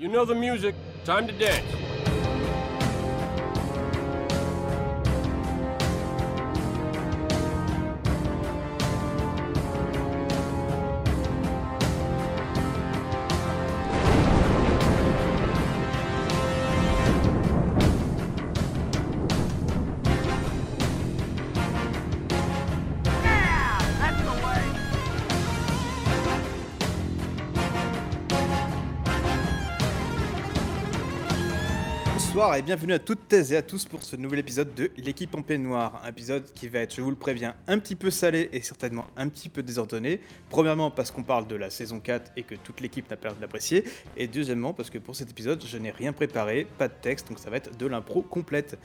You know the music. Time to dance. Et bienvenue à toutes et à tous pour ce nouvel épisode de l'équipe en peignoir. Un épisode qui va être, je vous le préviens, un petit peu salé et certainement un petit peu désordonné. Premièrement parce qu'on parle de la saison 4 et que toute l'équipe n'a pas l'air de l'apprécier. Et deuxièmement parce que pour cet épisode, je n'ai rien préparé, pas de texte, donc ça va être de l'impro complète.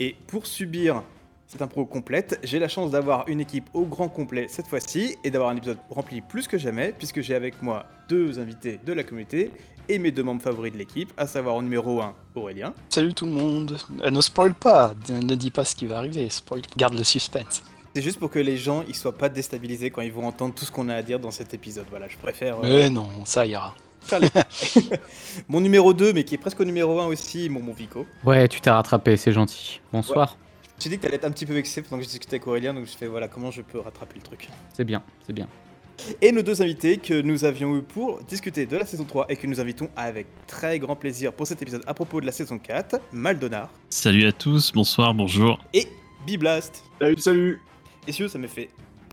Et pour subir cette impro complète, j'ai la chance d'avoir une équipe au grand complet cette fois-ci et d'avoir un épisode rempli plus que jamais puisque j'ai avec moi deux invités de la communauté et mes deux membres favoris de l'équipe, à savoir au numéro 1, Aurélien. Salut tout le monde. Euh, ne spoil pas, ne dis pas ce qui va arriver, spoil, garde le suspense. C'est juste pour que les gens ils soient pas déstabilisés quand ils vont entendre tout ce qu'on a à dire dans cet épisode. Voilà, je préfère. euh, Mais non, ça ira. mon numéro 2, mais qui est presque au numéro 1 aussi, mon, mon Vico. Ouais, tu t'es rattrapé, c'est gentil. Bonsoir. J'ai dit que t'allais être un petit peu vexé pendant que je discutais avec Aurélien, donc je fais voilà comment je peux rattraper le truc. C'est bien, c'est bien. Et nos deux invités que nous avions eu pour discuter de la saison 3 et que nous invitons avec très grand plaisir pour cet épisode à propos de la saison 4, Maldonar Salut à tous, bonsoir, bonjour. et Biblast. Salut, salut Messieurs, ça me fait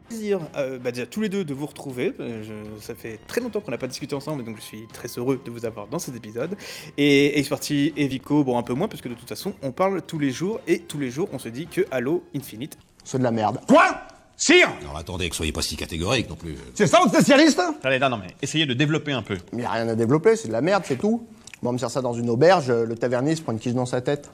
plaisir, euh, bah déjà tous les deux de vous retrouver. Euh, je- ça fait très longtemps qu'on n'a pas discuté ensemble, donc je suis très heureux de vous avoir dans cet épisode. Et Ace Party et Vico, bon un peu moins, parce que de toute façon, on parle tous les jours, et tous les jours, on se dit que Halo Infinite. C'est de la merde. Quoi? Sire Alors attendez, que soyez pas si catégorique non plus. C'est ça votre spécialiste? Allez, non, non, mais essayez de développer un peu. Mais y a rien à développer, c'est de la merde, c'est tout. Moi, on me sert ça dans une auberge, le tavernier se prend une tige dans sa tête.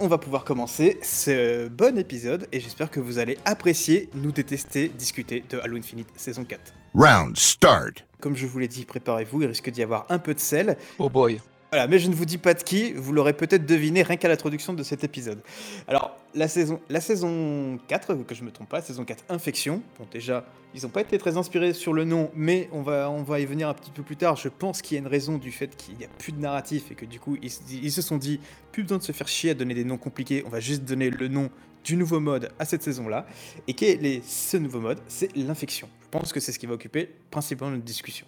On va pouvoir commencer ce bon épisode, et j'espère que vous allez apprécier, nous détester, discuter de Halo Infinite saison 4. Round start. Comme je vous l'ai dit, préparez-vous, il risque d'y avoir un peu de sel. Oh boy. Voilà, mais je ne vous dis pas de qui, vous l'aurez peut-être deviné rien qu'à l'introduction de cet épisode. Alors, la saison, la saison 4, que je me trompe pas, saison 4 Infection, bon déjà, ils n'ont pas été très inspirés sur le nom, mais on va, on va y venir un petit peu plus tard. Je pense qu'il y a une raison du fait qu'il n'y a plus de narratif et que du coup, ils, ils se sont dit, plus besoin de se faire chier à donner des noms compliqués, on va juste donner le nom du nouveau mode à cette saison-là. Et quel est ce nouveau mode C'est l'infection. Je pense que c'est ce qui va occuper principalement notre discussion.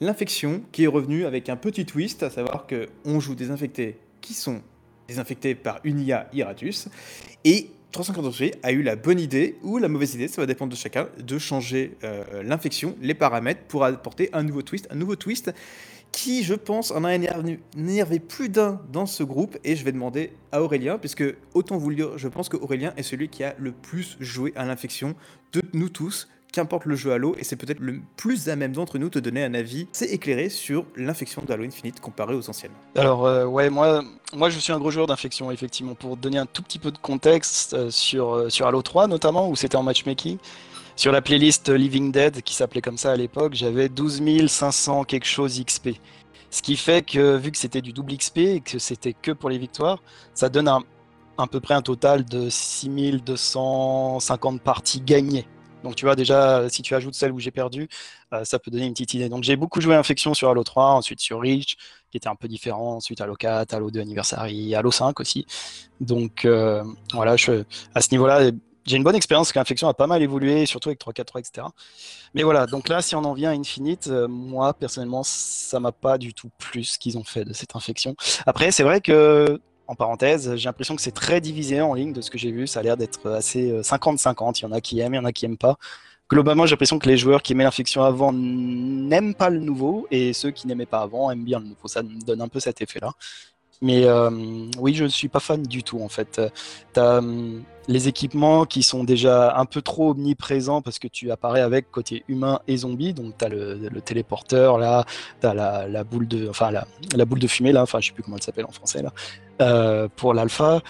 L'infection qui est revenue avec un petit twist, à savoir que on joue des infectés qui sont désinfectés par une IA Iratus, et 343 a eu la bonne idée ou la mauvaise idée, ça va dépendre de chacun, de changer euh, l'infection, les paramètres pour apporter un nouveau twist, un nouveau twist qui, je pense, en a énervé plus d'un dans ce groupe, et je vais demander à Aurélien, puisque autant vous le dire, je pense qu'Aurélien est celui qui a le plus joué à l'infection de nous tous, qu'importe le jeu Halo, et c'est peut-être le plus à même d'entre nous de donner un avis assez éclairé sur l'infection d'Halo Infinite comparé aux anciennes. Alors euh, ouais, moi, moi je suis un gros joueur d'infection effectivement. Pour donner un tout petit peu de contexte euh, sur euh, sur Halo 3 notamment où c'était en matchmaking. Sur la playlist Living Dead qui s'appelait comme ça à l'époque, j'avais 12 500 quelque chose XP. Ce qui fait que vu que c'était du double XP et que c'était que pour les victoires, ça donne à peu près un total de 6250 parties gagnées. Donc tu vois déjà, si tu ajoutes celle où j'ai perdu, euh, ça peut donner une petite idée. Donc j'ai beaucoup joué Infection sur Halo 3, ensuite sur Reach, qui était un peu différent, ensuite Halo 4, Halo 2 Anniversary, Halo 5 aussi. Donc euh, voilà, à ce niveau-là, j'ai une bonne expérience parce qu'Infection a pas mal évolué, surtout avec 3.4.3, etc. Mais voilà, donc là, si on en vient à Infinite, euh, moi, personnellement, ça m'a pas du tout plu ce qu'ils ont fait de cette infection. Après, c'est vrai que, en parenthèse, j'ai l'impression que c'est très divisé en ligne de ce que j'ai vu. Ça a l'air d'être assez euh, 50-50. Il y en a qui aiment, il y en a qui aiment pas. Globalement, j'ai l'impression que les joueurs qui aimaient l'infection avant n'aiment pas le nouveau et ceux qui n'aimaient pas avant aiment bien le nouveau. Ça donne un peu cet effet-là. Mais euh, oui, je ne suis pas fan du tout en fait. Tu as les équipements qui sont déjà un peu trop omniprésents parce que tu apparais avec côté humain et zombie. Donc tu as le, téléporteur là, tu as la, boule de, enfin, la, boule de fumée là, enfin je sais plus comment elle s'appelle en français là, euh, pour l'alpha.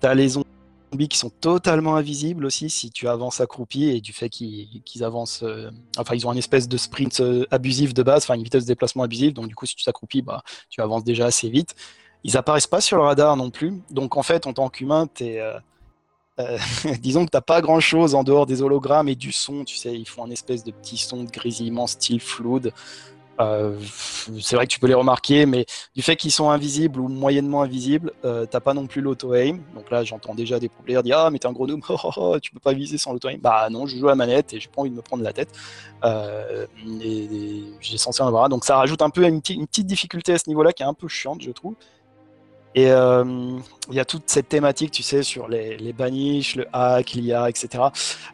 Tu as les zombies qui sont totalement invisibles aussi si tu avances accroupi et du fait qu'ils qu avancent, euh, enfin ils ont une espèce de sprint euh, abusif de base, enfin une vitesse de déplacement abusive. Donc du coup si tu t'accroupis, bah, tu avances déjà assez vite. Ils apparaissent pas sur le radar non plus. Donc en fait, en tant qu'humain, t'es, euh, euh, disons que t'as pas grand chose en dehors des hologrammes et du son. Tu sais, ils font un espèce de petit son de grésillement style flood. Euh, c'est vrai que tu peux les remarquer, mais du fait qu'ils sont invisibles ou moyennement invisibles, euh, t'as pas non plus l'auto-aim. Donc là, j'entends déjà des players dire Ah, mais t'es un gros noob, oh, oh, oh, tu peux pas viser sans l'auto-aim. Bah non, je joue à la manette et j'ai pas envie de me prendre la tête. Euh, et, j'ai censé en avoir un. Donc ça rajoute un peu une, une petite difficulté à ce niveau-là qui est un peu chiante, je trouve. Et euh, il y a toute cette thématique, tu sais, sur les, les banish, le hack, l'IA, etc.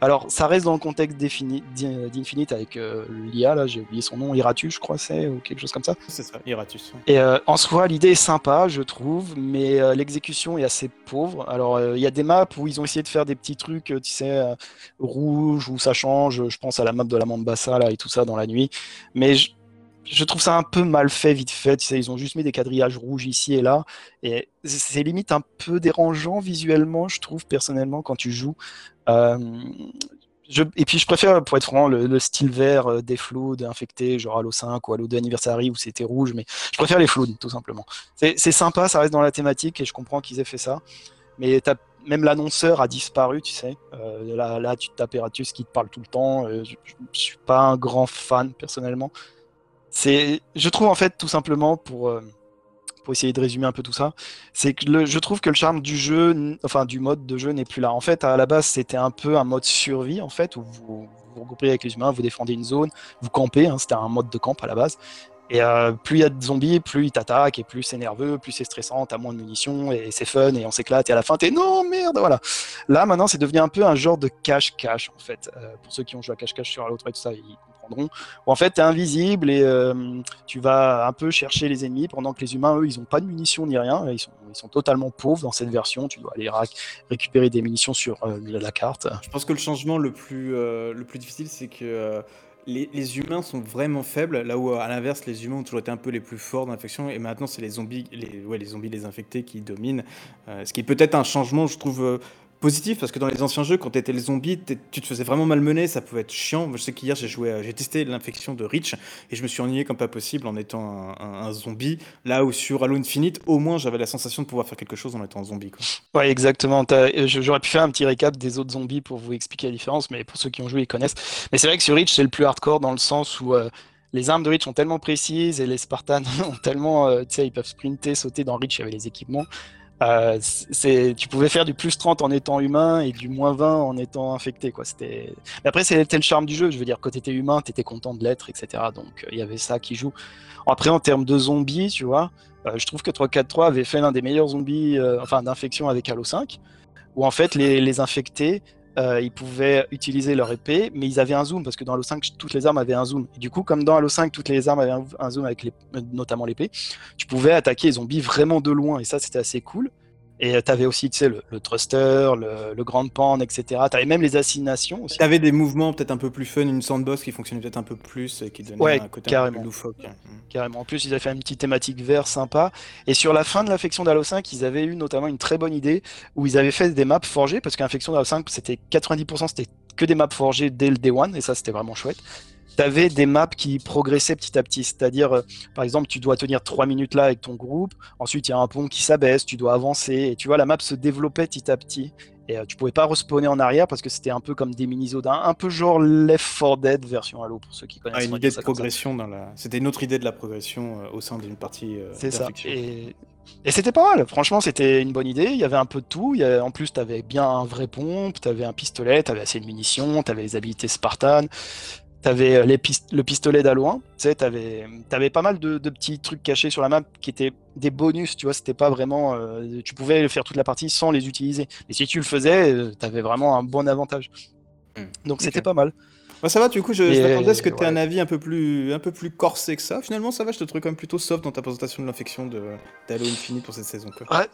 Alors, ça reste dans le contexte d'Infini- d'In- d'Infinite avec euh, l'IA, là, j'ai oublié son nom, Iratus, je crois, c'est, ou quelque chose comme ça. C'est ça, Iratus. Et euh, en soi, l'idée est sympa, je trouve, mais l'exécution est assez pauvre. Alors, il y a des maps où ils ont essayé de faire des petits trucs, tu sais, rouge, où ça change. Je pense à la map de la Mambasa, là, et tout ça dans la nuit. Mais je, je trouve ça un peu mal fait, vite fait. Ils ont juste mis des quadrillages rouges ici et là. Et c'est- limite un peu dérangeant visuellement, je trouve, personnellement, quand tu joues. Euh, et puis je préfère, pour être franc, le, le style vert euh, des floods infectés, genre Halo 5 ou Halo 2 Anniversary où c'était rouge, mais je préfère les floods, tout simplement. C'est sympa, ça reste dans la thématique et je comprends qu'ils aient fait ça. Mais t'as- même l'annonceur a disparu, tu sais. Euh, là, là, tu tapes Eratus qui te parle tout le temps. Euh, je, je suis pas un grand fan, personnellement. C'est, je trouve en fait, tout simplement, pour, euh, pour essayer de résumer un peu tout ça, c'est que le, je trouve que le charme du jeu, enfin du mode de jeu n'est plus là. En fait, à la base, c'était un peu un mode survie, en fait, où vous vous regroupez avec les humains, vous défendez une zone, vous campez, hein, c'était un mode de camp à la base. Et euh, plus il y a de zombies, plus ils t'attaquent, et plus c'est nerveux, plus c'est stressant, t'as moins de munitions, et c'est fun, et on s'éclate, et à la fin t'es non, merde, voilà. Là, maintenant, c'est devenu un peu un genre de cache-cache, en fait. Euh, pour ceux qui ont joué à cache-cache sur l'autre et tout ça, en fait, t'es invisible, et euh, tu vas un peu chercher les ennemis, pendant que les humains, eux, ils ont pas de munitions ni rien, ils sont, totalement pauvres dans cette version, tu dois aller récupérer des munitions sur euh, la carte. Je pense que le changement le plus, euh, difficile, c'est que les, les humains sont vraiment faibles, là où à l'inverse, les humains ont toujours été un peu les plus forts dans l'infection, et maintenant c'est les zombies, les, ouais, les zombies, infectés qui dominent. Ce qui est peut-être un changement, je trouve. Positif parce que dans les anciens jeux, quand t'étais les zombies, t'es- tu te faisais vraiment malmener, ça pouvait être chiant. Je sais qu'hier j'ai joué, j'ai testé l'infection de Reach et je me suis ennuyé comme pas possible en étant un, zombie. Là où sur Halo Infinite, au moins j'avais la sensation de pouvoir faire quelque chose en étant un zombie. Quoi. Ouais, exactement. J'aurais pu faire un petit récap des autres zombies pour vous expliquer la différence, mais pour ceux qui ont joué, ils connaissent. Mais c'est vrai que sur Reach, c'est le plus hardcore dans le sens où euh, les armes de Reach sont tellement précises et les Spartans ont tellement, euh, tu sais, ils peuvent sprinter, sauter. Dans y avait les équipements. Euh, tu pouvais faire du plus 30 en étant humain et du moins 20 en étant infecté, quoi. Après, c'était le charme du jeu. Je veux dire, quand t'étais humain, t'étais content de l'être, etc. Donc, euh, il y avait ça qui joue. Après, en termes de zombies, tu vois, euh, je trouve que 343 avait fait l'un des meilleurs zombies, enfin, d'infection avec Halo 5, où en fait, les, les infectés, euh, ils pouvaient utiliser leur épée, mais ils avaient un zoom, parce que dans Halo 5, toutes les armes avaient un zoom. Et du coup, comme dans Halo 5, toutes les armes avaient un, zoom, avec les, notamment l'épée, tu pouvais attaquer les zombies vraiment de loin, et ça, c'était assez cool. Et tu avais aussi, tu sais, le, le thruster, le, le grand pan, etc. Tu avais même les assignations aussi. T'avais des mouvements peut-être un peu plus fun, une sandbox qui fonctionnait peut-être un peu plus et qui donnait Ouais, un côté un peu carrément. loufoque. Carrément. En plus, ils avaient fait une petite thématique vert sympa. Et sur la fin de l'infection d'Halo 5, ils avaient eu notamment une très bonne idée où ils avaient fait des maps forgées parce qu'infection d'Halo 5, c'était 90% c'était que des maps forgées dès le day one et ça c'était vraiment chouette. T'avais des maps qui progressaient petit à petit, c'est-à-dire, euh, par exemple, tu dois tenir 3 minutes là avec ton groupe, ensuite il y a un pont qui s'abaisse, tu dois avancer, et tu vois, la map se développait petit à petit, et euh, tu pouvais pas respawner en arrière parce que c'était un peu comme des mini-zones, un peu genre Left 4 Dead version Halo, pour ceux qui connaissent. Ah, une idée de progression dans la. C'était une autre idée de la progression euh, au sein d'une partie. euh, C'est ça. Et, et c'était pas mal. Franchement, c'était une bonne idée. Il y avait un peu de tout. Il y avait- en plus, tu avais bien un vrai pompe, tu avais un pistolet, tu avais assez de munitions, tu avais les habilités Spartan, tu avais les pist- le pistolet 1. Tu sais, tu avais, pas mal de, de petits trucs cachés sur la map qui étaient des bonus. Tu vois, c'était pas vraiment. euh, tu pouvais faire toute la partie sans les utiliser. Et si tu le faisais, tu avais vraiment un bon avantage. Hmm. Donc c'était pas mal. Bah, ça va, du coup, je, je m'attendais à ce que tu aies ouais. un avis un peu, plus, un peu plus corsé que ça. Finalement, ça va, je te trouve quand même plutôt soft dans ta présentation de l'infection de d'Halo Infinite pour cette saison. Quoi. Ouais,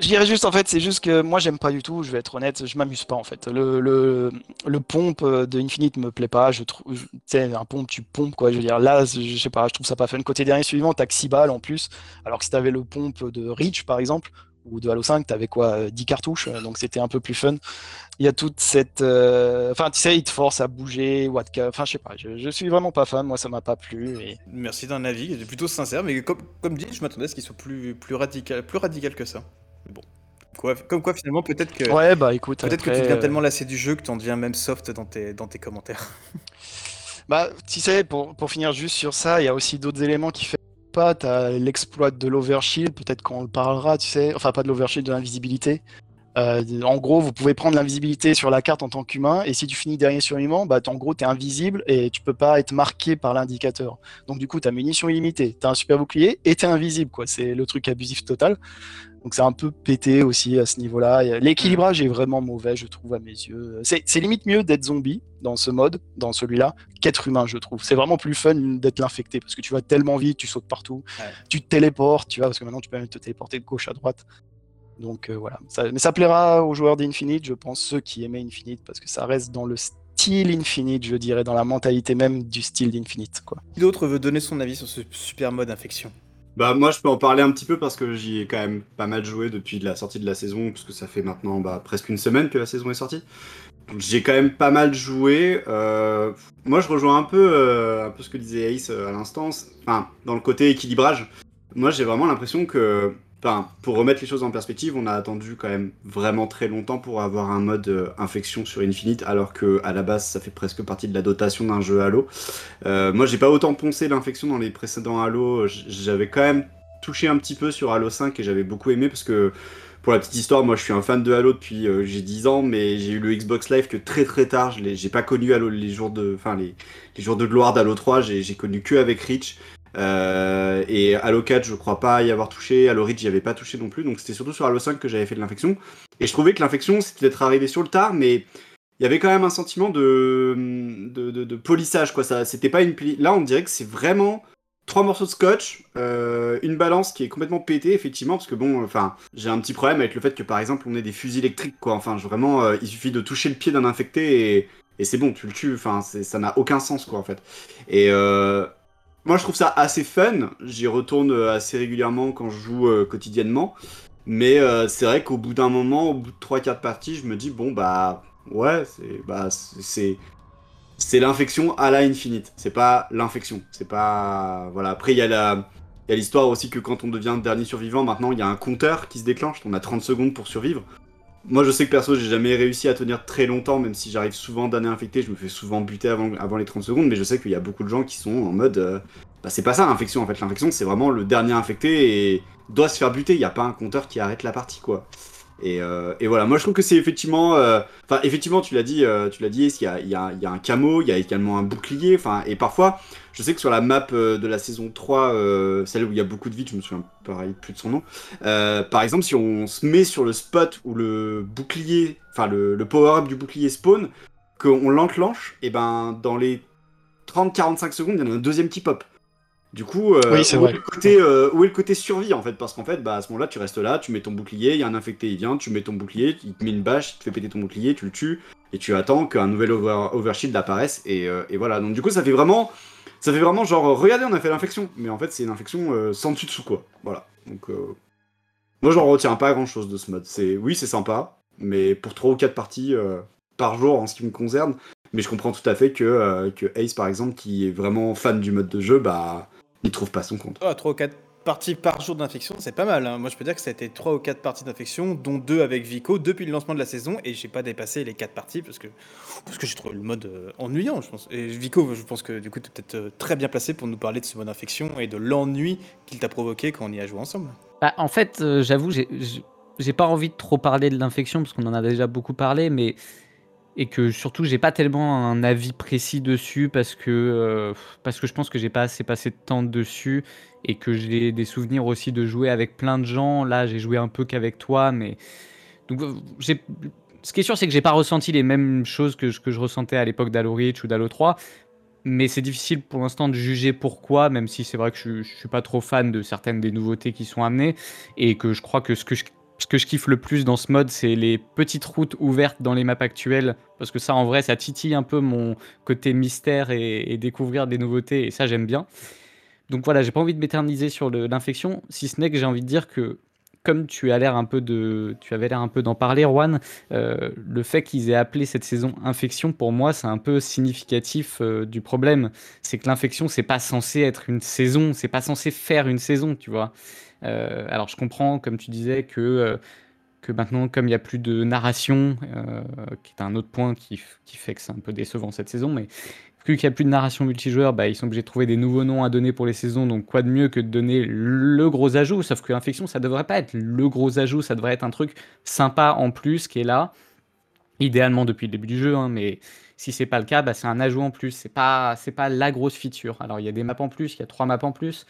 je dirais juste en fait, c'est juste que moi j'aime pas du tout, je vais être honnête, je m'amuse pas en fait. Le, le, le pompe euh, de Infinite me plaît pas, je trouve, tu sais, un pompe, tu pompes quoi, je veux dire, là, je sais pas, je trouve ça pas fun. Côté dernier suivant, t'as que 6 balles en plus, alors que si t'avais le pompe de Reach par exemple, ou de Halo 5, t'avais quoi, euh, 10 cartouches, euh, donc c'était un peu plus fun. Il y a toute cette. euh, Enfin, tu sais, il te force à bouger, te ca- Enfin, je sais pas, je, je suis vraiment pas fan, moi ça m'a pas plu. Merci d'un avis plutôt sincère, mais comme, comme dit, je m'attendais à ce qu'il soit plus, plus, radical, plus radical que ça. Quoi, comme quoi, finalement, peut-être que, Ouais, bah écoute, peut-être que tu deviens euh, tellement lassé du jeu que tu en deviens même soft dans tes, dans tes commentaires. Bah, tu sais, pour, pour finir juste sur ça, il y a aussi d'autres éléments qui fait pas. T'as l'exploit de l'overshield, peut-être qu'on le parlera, tu sais. Enfin, pas de l'overshield, de l'invisibilité. Euh, en gros, vous pouvez prendre l'invisibilité sur la carte en tant qu'humain, et si tu finis dernier survivant, bah, en gros, tu es invisible et tu peux pas être marqué par l'indicateur. Donc, du coup, tu as munitions illimitées, tu as un super bouclier et tu es invisible, quoi. C'est le truc abusif total. Donc, c'est un peu pété aussi à ce niveau-là. L'équilibrage est vraiment mauvais, je trouve, à mes yeux. C'est limite mieux d'être zombie dans ce mode, dans celui-là, qu'être humain, je trouve. C'est vraiment plus fun d'être l'infecté parce que tu vas tellement vite, tu sautes partout, tu te téléportes, tu vois, parce que maintenant tu peux même te téléporter de gauche à droite. Donc euh, voilà. Ça- mais ça plaira aux joueurs d'Infinite, je pense, ceux qui aimaient Infinite, parce que ça reste dans le style Infinite, je dirais, dans la mentalité même du style d'Infinite. Qui d'autre veut donner son avis sur ce super mode infection? Bah moi je peux en parler un petit peu parce que j'y ai quand même pas mal joué depuis la sortie de la saison, puisque ça fait maintenant bah, presque une semaine que la saison est sortie. J'ai quand même pas mal joué. Euh, moi je rejoins un peu, euh, un peu ce que disait Ace euh, à l'instant, enfin dans le côté équilibrage. Moi j'ai vraiment l'impression que, enfin pour remettre les choses en perspective, on a attendu quand même vraiment très longtemps pour avoir un mode euh, infection sur Infinite, alors que à la base ça fait presque partie de la dotation d'un jeu Halo. Euh, moi j'ai pas autant poncé l'infection dans les précédents Halo, j'avais quand même touché un petit peu sur Halo 5 et j'avais beaucoup aimé parce que pour la petite histoire, moi je suis un fan de Halo depuis euh, j'ai 10 ans, mais j'ai eu le Xbox Live que très très tard. Je j'ai pas connu Halo les jours de, enfin les, jours de gloire d'Halo 3, j'ai j'ai connu que avec Reach. Euh, et Halo 4, je crois pas y avoir touché. Halo Reach, j'y avais pas touché non plus. Donc c'était surtout sur Halo 5 que j'avais fait de l'infection. Et je trouvais que l'infection, c'était d'être arrivé sur le tard, mais il y avait quand même un sentiment de, de, polissage. Quoi. Ça, c'était pas une Là, on dirait que c'est vraiment trois morceaux de scotch, euh, une balance qui est complètement pétée, effectivement, parce que bon, enfin, j'ai un petit problème avec le fait que par exemple, on ait des fusils électriques, quoi. Enfin, vraiment, euh, il suffit de toucher le pied d'un infecté et, et c'est bon, tu le tues. Enfin, ça n'a aucun sens, quoi, en fait. Et moi, je trouve ça assez fun. J'y retourne euh, assez régulièrement quand je joue euh, quotidiennement. Mais euh, c'est vrai qu'au bout d'un moment, au bout de 3-4 parties, je me dis, bon, bah, ouais, c'est bah, c'est- c'est l'infection à la infinite. C'est pas l'infection. C'est pas. Voilà. Après, il y a la. Il y a l'histoire aussi que quand on devient dernier survivant, maintenant il y a un compteur qui se déclenche. On a 30 secondes pour survivre. Moi, je sais que perso, j'ai jamais réussi à tenir très longtemps, même si j'arrive souvent d'année infectée. Je me fais souvent buter avant, avant les 30 secondes, mais je sais qu'il y a beaucoup de gens qui sont en mode. euh, bah, c'est pas ça l'infection en fait. L'infection, c'est vraiment le dernier infecté et doit se faire buter. Il n'y a pas un compteur qui arrête la partie, quoi. Et, euh, et voilà, moi je trouve que c'est effectivement, euh, enfin effectivement tu l'as dit, euh, tu l'as dit, il y a, un camo, il y a également un bouclier, et parfois, je sais que sur la map de la saison 3, euh, celle où il y a beaucoup de vie, je me souviens pareil plus de son nom, par exemple si on se met sur le spot où le bouclier, enfin le, le power-up du bouclier spawn, qu'on l'enclenche, et ben dans les 30-45 secondes, il y en a un deuxième qui pop. Du coup, euh, Oui, c'est où, vrai. Est le côté, euh, où est le côté survie en fait? Parce qu'en fait, bah, à ce moment-là, tu restes là, tu mets ton bouclier, il y a un infecté, il vient, tu mets ton bouclier, il te met une bâche, il te fait péter ton bouclier, tu le tues, et tu attends qu'un nouvel over overshield apparaisse, et, euh, et voilà. Donc du coup, ça fait vraiment, ça fait vraiment genre, regardez, on a fait l'infection, mais en fait, c'est une infection sans dessus dessous quoi. Voilà. Donc moi, j'en retiens pas grand-chose de ce mode. C'est, oui, c'est sympa, mais pour 3 ou 4 parties par jour en ce qui me concerne. Mais je comprends tout à fait que, que Ace, par exemple, qui est vraiment fan du mode de jeu, bah, il trouve pas son compte. Oh, 3 ou 4 parties par jour d'infection, c'est pas mal. hein. Moi, je peux dire que ça a été 3 ou 4 parties d'infection, dont 2 avec Vico depuis le lancement de la saison, et j'ai pas dépassé les 4 parties parce que, parce que j'ai trouvé le mode euh, ennuyant, je pense. Et Vico, je pense que du coup, tu es peut-être euh, très bien placé pour nous parler de ce mode infection et de l'ennui qu'il t'a provoqué quand on y a joué ensemble. Bah, en fait, euh, j'avoue, j'ai pas envie de trop parler de l'infection parce qu'on en a déjà beaucoup parlé, mais et que surtout j'ai pas tellement un avis précis dessus parce que euh, parce que je pense que j'ai pas assez passé de temps dessus et que j'ai des souvenirs aussi de jouer avec plein de gens. Là, j'ai joué un peu qu'avec toi, mais donc euh, j'ai ce qui est sûr, c'est que j'ai pas ressenti les mêmes choses que je, ressentais à l'époque d'Halo Reach ou d'Halo 3. Mais c'est difficile pour l'instant de juger pourquoi, même si c'est vrai que je, je suis pas trop fan de certaines des nouveautés qui sont amenées et que je crois que ce que je, ce que je kiffe le plus dans ce mode, c'est les petites routes ouvertes dans les maps actuelles, parce que ça, en vrai, ça titille un peu mon côté mystère et, découvrir des nouveautés, et ça, j'aime bien. Donc voilà, j'ai pas envie de m'éterniser sur l'infection, si ce n'est que j'ai envie de dire que comme tu avais l'air un peu d'en parler, Juan, euh, le fait qu'ils aient appelé cette saison infection, pour moi, c'est un peu significatif euh, du problème. C'est que l'infection, c'est pas censé être une saison, c'est pas censé faire une saison, tu vois. Euh, alors je comprends, comme tu disais, que euh, maintenant, comme il n'y a plus de narration, euh, qui est un autre point qui, fait que c'est un peu décevant cette saison, mais vu qu'il n'y a plus de narration multijoueur, bah, ils sont obligés de trouver des nouveaux noms à donner pour les saisons. Donc, quoi de mieux que de donner le gros ajout Sauf que Infection, ça devrait pas être le gros ajout, ça devrait être un truc sympa en plus qui est là. Idéalement depuis le début du jeu, hein, mais si c'est pas le cas, bah, c'est un ajout en plus. C'est pas, pas la grosse feature. Alors, il y a des maps en plus, il y a trois maps en plus.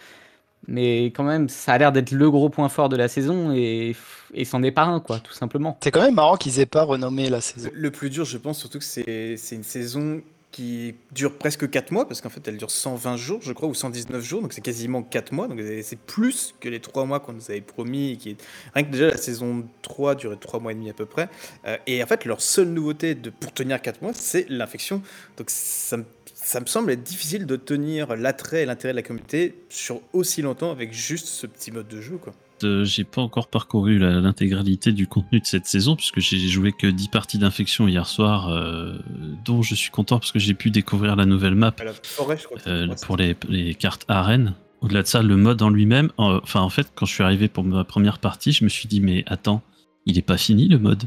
Mais quand même, ça a l'air d'être le gros point fort de la saison et, et c'en est pas un, quoi, tout simplement. C'est quand même marrant qu'ils aient pas renommé la saison. Le plus dur, je pense surtout que c'est une saison qui dure presque 4 mois, parce qu'en fait elle dure 120 jours, je crois, ou 119 jours, donc c'est quasiment 4 mois, donc c'est plus que les 3 mois qu'on nous avait promis. et Qui est... Rien que déjà la saison 3 durait 3 mois et demi à peu près. Euh, et en fait, leur seule nouveauté de, pour tenir 4 mois, c'est l'infection. Donc ça me ça me semble être difficile de tenir l'attrait et l'intérêt de la communauté sur aussi longtemps avec juste ce petit mode de jeu. Quoi. Euh, j'ai pas encore parcouru l'intégralité du contenu de cette saison, puisque j'ai joué que 10 parties d'infection hier soir, euh, dont je suis content parce que j'ai pu découvrir la nouvelle map À la forêt, je crois. que euh, pour les, les cartes arènes. Au-delà de ça, le mode en lui-même, en- enfin en fait, quand je suis arrivé pour ma première partie, je me suis dit mais attends, il est pas fini le mode.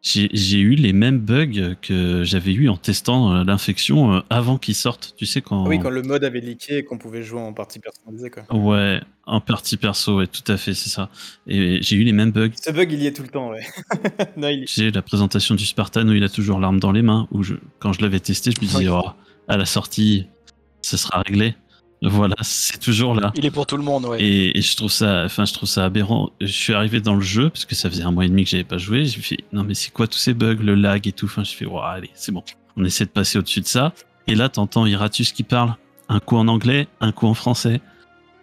J'ai eu les mêmes bugs que j'avais eu en testant euh, l'infection euh, avant qu'il sorte. Tu sais quand. Oui, quand le mode avait leaké et qu'on pouvait jouer en partie personnalisée. Quoi. Ouais, en partie perso, ouais, tout à fait, c'est ça. Et j'ai eu les mêmes bugs. Ce bug, il y est tout le temps, ouais. il... J'ai la présentation du Spartan où il a toujours l'arme dans les mains, où je, quand je l'avais testé, je me disais, oh, à la sortie, ce sera réglé. Voilà, c'est toujours là. Il est pour tout le monde, ouais. Et, et je trouve ça, enfin, je trouve ça aberrant. Je suis arrivé dans le jeu parce que ça faisait un mois et demi que j'avais pas joué. J'ai fait, non mais c'est quoi tous ces bugs, le lag et tout? Enfin, je fais, ouais, allez, c'est bon. On essaie de passer au-dessus de ça. Et là, t'entends Iratus qui parle, un coup en anglais, un coup en français.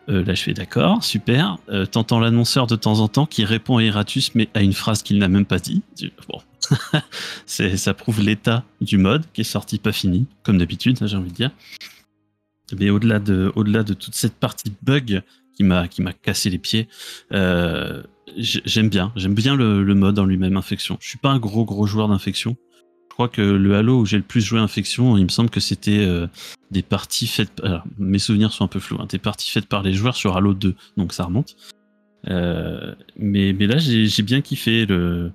Euh, là, je fais d'accord, super. Euh, t'entends l'annonceur de temps en temps qui répond à Iratus, mais à une phrase qu'il n'a même pas dit. Bon, c'est, ça prouve l'état du mode qui est sorti pas fini, comme d'habitude, j'ai envie de dire. Mais au-delà de, au-delà de toute cette partie bug qui m'a, qui m'a cassé les pieds, euh, j'ai- j'aime bien, j'aime bien le, le mode en lui-même infection. Je suis pas un gros gros joueur d'infection. Je crois que le Halo où j'ai le plus joué infection, il me semble que c'était euh, des parties faites. Mes souvenirs sont un peu flous. hein, des parties faites par les joueurs sur Halo 2, donc ça remonte. Euh, mais, mais là, j'ai, j'ai bien kiffé le,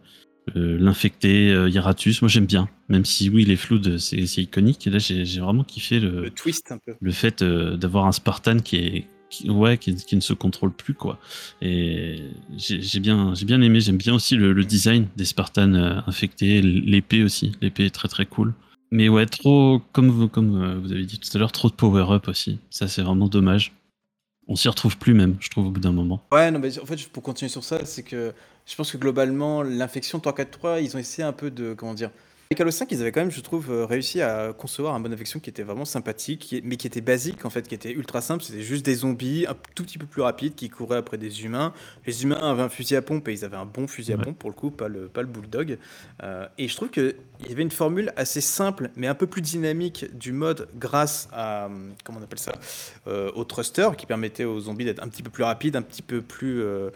l'infecté euh, Hieratus. Moi, j'aime bien, même si oui, les flous, c'est, c'est iconique. Et là, j'ai, vraiment kiffé le, Le twist un peu. le fait euh, d'avoir un Spartan qui est qui, ouais qui, qui ne se contrôle plus quoi. Et j'ai bien j'ai bien aimé. J'aime bien aussi le, le design des Spartans euh, infectés. L'épée aussi. L'épée est très très cool. Mais ouais trop comme vous comme euh, vous avez dit tout à l'heure trop de power up aussi. Ça c'est vraiment dommage on s'y retrouve plus même je trouve au bout d'un moment Ouais, non, mais en fait, pour continuer sur ça, c'est que je pense que globalement, l'infection 3-4-3, ils ont essayé un peu de. Comment dire Avec Halo 5, ils avaient quand même, je trouve, euh, réussi à concevoir un bon infection qui était vraiment sympathique, mais qui était basique, en fait, qui était ultra simple. C'était juste des zombies un tout petit peu plus rapides qui couraient après des humains. Les humains avaient un fusil à pompe et ils avaient un bon fusil à pompe, pour le coup, pas le, pas le bulldog. Euh, et je trouve qu'il y avait une formule assez simple, mais un peu plus dynamique du mode grâce à. hum, Comment on appelle ça euh, Au thruster, qui permettait aux zombies d'être un petit peu plus rapides, un petit peu plus. euh,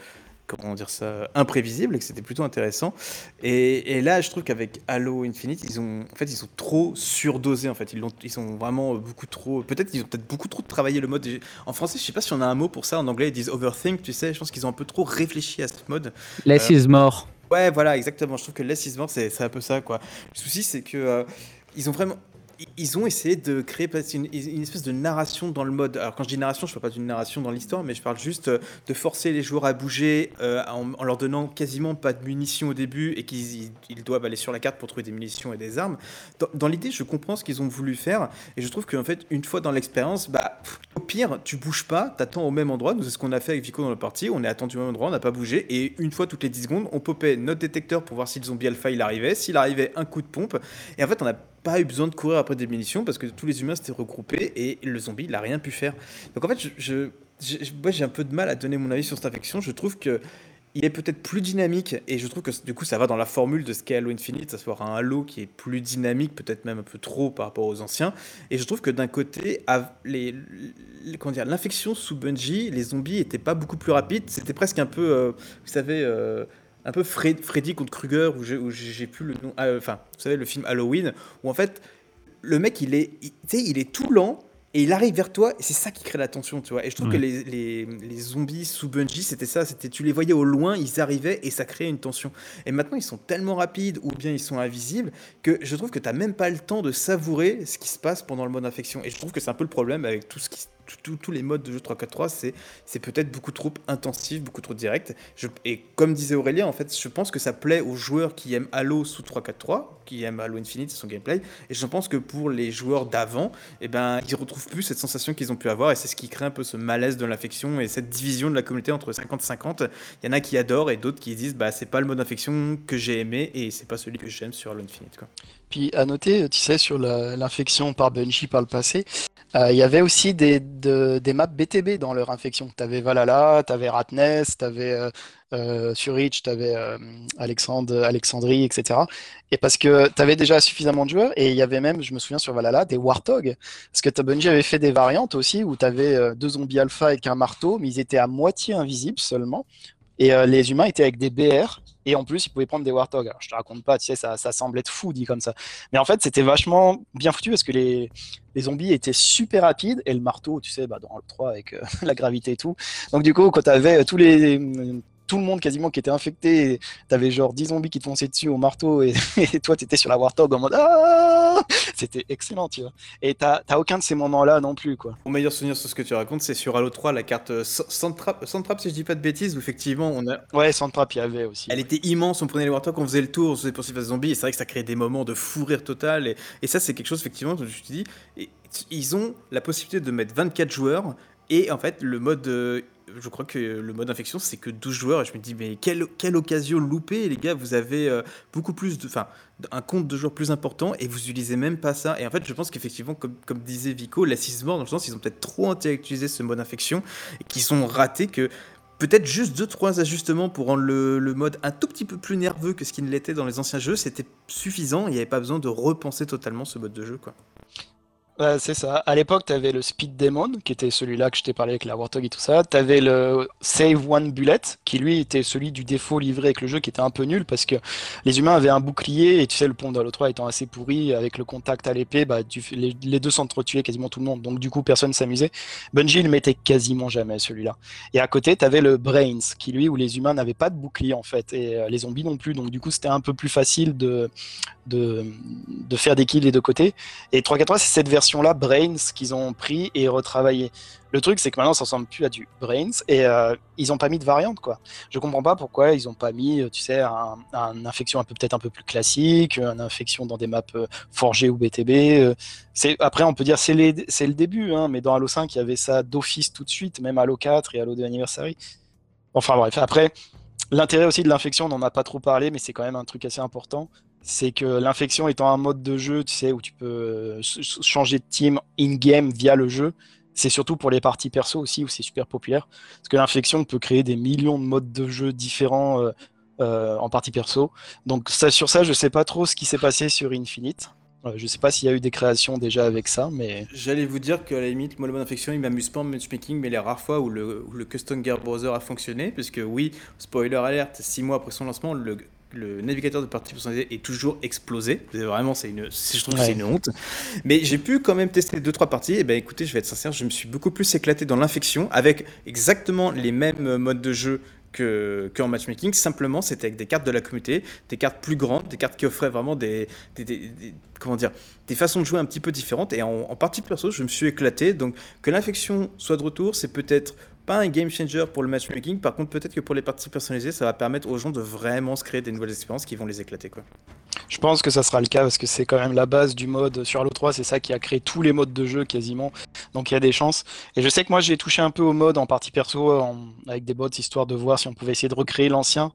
comment dire ça, imprévisible et que c'était plutôt intéressant. Et, et là, je trouve qu'avec Halo Infinite, ils ont, en fait, ils sont trop surdosés. En fait, ils, l'ont- ils sont vraiment beaucoup trop. Peut-être qu'ils ont peut-être beaucoup trop travaillé le mode. En français, je sais pas si on a un mot pour ça. En anglais, ils disent overthink. Tu sais, je pense qu'ils ont un peu trop réfléchi à ce mode. Less Euh, is more. Ouais, voilà, exactement. Je trouve que Less is More, c'est c'est un peu ça, quoi. Le souci, c'est que euh, ils ont vraiment. Ils- ont essayé de créer une, espèce de narration dans le mode. Alors, quand je dis narration, je ne parle pas d'une narration dans l'histoire, mais je parle juste euh, de forcer les joueurs à bouger euh, en, leur donnant quasiment pas de munitions au début et qu'ils ils- ils doivent aller sur la carte pour trouver des munitions et des armes. Dans, l'idée, je comprends ce qu'ils ont voulu faire et je trouve qu'en fait, une fois dans l'expérience, bah, au pire, tu bouges pas, t'attends au même endroit. C'est ce qu'on a fait avec Vico dans la partie. On est attendu au même endroit, on n'a pas bougé. Et une fois toutes les 10 secondes, on popait notre détecteur pour voir si le zombie alpha il arrivait. S'il arrivait, un coup de pompe. Et en fait, on n'a pas eu besoin de courir après des munitions parce que tous les humains s'étaient regroupés et le zombie, il a rien pu faire. Donc en fait, je, j'ai un peu de mal à donner mon avis sur cette infection. Je trouve que il est peut-être plus dynamique et je trouve que du coup ça va dans la formule de ce qu'est Halo Infinite, à savoir un Halo qui est plus dynamique, peut-être même un peu trop par rapport aux anciens. Et je trouve que d'un côté, les, les- dire, l'infection sous Bungie, les zombies étaient pas beaucoup plus rapides. C'était presque un peu, euh, vous savez, euh, un peu Fred- Freddy contre Krueger, où j'ai plus le nom. ah, euh, Enfin, vous savez, le film Halloween, où en fait le mec il est, il- il est tout lent. Et il arrive vers toi, et c'est ça qui crée la tension, tu vois. Et je trouve Ouais. que les, les, les zombies sous Bungie, c'était ça, c'était tu les voyais au loin, ils arrivaient et ça créait une tension. Et maintenant, ils sont tellement rapides ou bien ils sont invisibles que je trouve que tu n'as même pas le temps de savourer ce qui se passe pendant le mode infection. Et je trouve que c'est un peu le problème avec tout ce qui tous les modes de jeu 3-4-3, c'est peut-être beaucoup trop intensif, beaucoup trop direct. Et comme disait Aurélien, en fait, je pense que ça plaît aux joueurs qui aiment Halo sous 3-4-3, qui aiment Halo Infinite et son gameplay. Et je pense que pour les joueurs d'avant, eh ben, ils retrouvent plus cette sensation qu'ils ont pu avoir. Et c'est ce qui crée un peu ce malaise de l'infection et cette division de la communauté entre 50-50. Il y en a qui adorent et d'autres qui disent bah, c'est pas le mode infection que j'ai aimé et c'est pas celui que j'aime sur Halo Infinite. Puis à noter, tu sais, sur l'infection par Bungie par le passé, euh, il y avait aussi des, de- des maps BTB dans leur infection. Tu avais Valhalla, tu avais Ratness, tu avais sur Reach, tu avais Alexandre, Alexandrie, etc. Et parce que tu avais déjà suffisamment de joueurs, et il y avait même, je me souviens sur Valhalla, des Warthog. Parce que Bungie avait fait des variantes aussi où tu avais deux zombies alpha avec un marteau, mais ils étaient à moitié invisibles seulement. Et euh, les humains étaient avec des BR, et en plus, ils pouvaient prendre des Warthogs. Alors, je te raconte pas, tu sais, ça, ça semble être fou dit comme ça. Mais en fait, c'était vachement bien foutu parce que les, les zombies étaient super rapides, et le marteau, tu sais, bah, dans le 3 avec euh, la gravité et tout. Donc, du coup, quand tu avais tous les. Tout le monde quasiment qui était infecté, t'avais genre 10 zombies qui te fonçaient dessus au marteau et, et toi t'étais sur la Warthog en mode Ah C'était excellent, tu vois. Et t'as t'as aucun de ces moments-là non plus, quoi. Mon meilleur souvenir sur ce que tu racontes, c'est sur Halo 3, la carte euh, Sandtrap, Sandtrap, si je dis pas de bêtises, où effectivement on a. Ouais, Sandtrap, il y avait aussi. Elle était immense, on prenait les Warthogs, on faisait le tour, on se faisait poursuivre des zombies, et c'est vrai que ça créait des moments de fou rire total. Et, et ça, c'est quelque chose, effectivement, que je te dis, et, ils ont la possibilité de mettre 24 joueurs, et en fait, le mode. Je crois que le mode infection, c'est que 12 joueurs. Et je me dis, mais quelle, quelle occasion loupée, les gars. Vous avez euh, beaucoup plus de. Enfin, un compte de joueurs plus important et vous utilisez même pas ça. Et en fait, je pense qu'effectivement, comme, comme disait Vico, l'assisement, dans le sens, ils ont peut-être trop intellectualisé ce mode infection et qu'ils sont ratés que. Peut-être juste 2-3 ajustements pour rendre le, le, mode un tout petit peu plus nerveux que ce qui ne l'était dans les anciens jeux, c'était suffisant. Il n'y avait pas besoin de repenser totalement ce mode de jeu. quoi. C'est ça. À l'époque, tu avais le Speed Demon, qui était celui-là que je t'ai parlé avec la Warthog et tout ça. Tu avais le Save One Bullet, qui lui était celui du défaut livré avec le jeu, qui était un peu nul parce que les humains avaient un bouclier et tu sais, le pont d'Halo 3 étant assez pourri, avec le contact à l'épée, bah, les, les, deux s'entretuaient quasiment tout le monde. Donc, du coup, personne s'amusait. Bungie, il mettait quasiment jamais celui-là. Et à côté, tu avais le Brains, qui lui, où les humains n'avaient pas de bouclier en fait, et euh, les zombies non plus. Donc, du coup, c'était un peu plus facile de, de, de faire des kills des deux côtés. Et 343, c'est cette version-là, Brains, qu'ils ont pris et retravaillé. Le truc, c'est que maintenant, ça ressemble plus à du Brains et euh, ils ont pas mis de variante, quoi. Je comprends pas pourquoi ils ont pas mis, tu sais, un, infection un peu peut-être un peu plus classique, une infection dans des maps euh, forgées ou BTB. Euh, c'est après, on peut dire c'est le début, hein, mais dans Halo 5, il y avait ça d'office tout de suite, même Halo 4 et Halo 2 Anniversary. Enfin bref, après, l'intérêt aussi de l'infection, on n'en a pas trop parlé, mais c'est quand même un truc assez important c'est que l'infection étant un mode de jeu, tu sais, où tu peux changer de team in-game via le jeu, c'est surtout pour les parties perso aussi, où c'est super populaire. Parce que l'infection peut créer des millions de modes de jeu différents euh, euh, en partie perso. Donc sur ça, je sais pas trop ce qui s'est passé sur Infinite. Euh, je sais pas s'il y a eu des créations déjà avec ça, mais... J'allais vous dire qu'à la limite, moi, le mode infection, il m'amuse pas en matchmaking, mais les rares fois où le, où le Custom Gear Browser a fonctionné, puisque oui, spoiler alerte, six mois après son lancement, le le navigateur de partie personnalisée est toujours explosé. Vraiment, c'est une, je trouve ouais. que c'est une honte. Mais j'ai pu quand même tester deux trois parties. Et ben écoutez, je vais être sincère, je me suis beaucoup plus éclaté dans l'infection avec exactement les mêmes modes de jeu que, que matchmaking. Simplement, c'était avec des cartes de la communauté, des cartes plus grandes, des cartes qui offraient vraiment des, des, des, des comment dire, des façons de jouer un petit peu différentes. Et en, en partie perso, je me suis éclaté. Donc que l'infection soit de retour, c'est peut-être pas un game changer pour le matchmaking. Par contre, peut-être que pour les parties personnalisées, ça va permettre aux gens de vraiment se créer des nouvelles expériences qui vont les éclater. Quoi. Je pense que ça sera le cas parce que c'est quand même la base du mode sur Halo 3. C'est ça qui a créé tous les modes de jeu quasiment. Donc il y a des chances. Et je sais que moi, j'ai touché un peu au mode en partie perso avec des bots histoire de voir si on pouvait essayer de recréer l'ancien.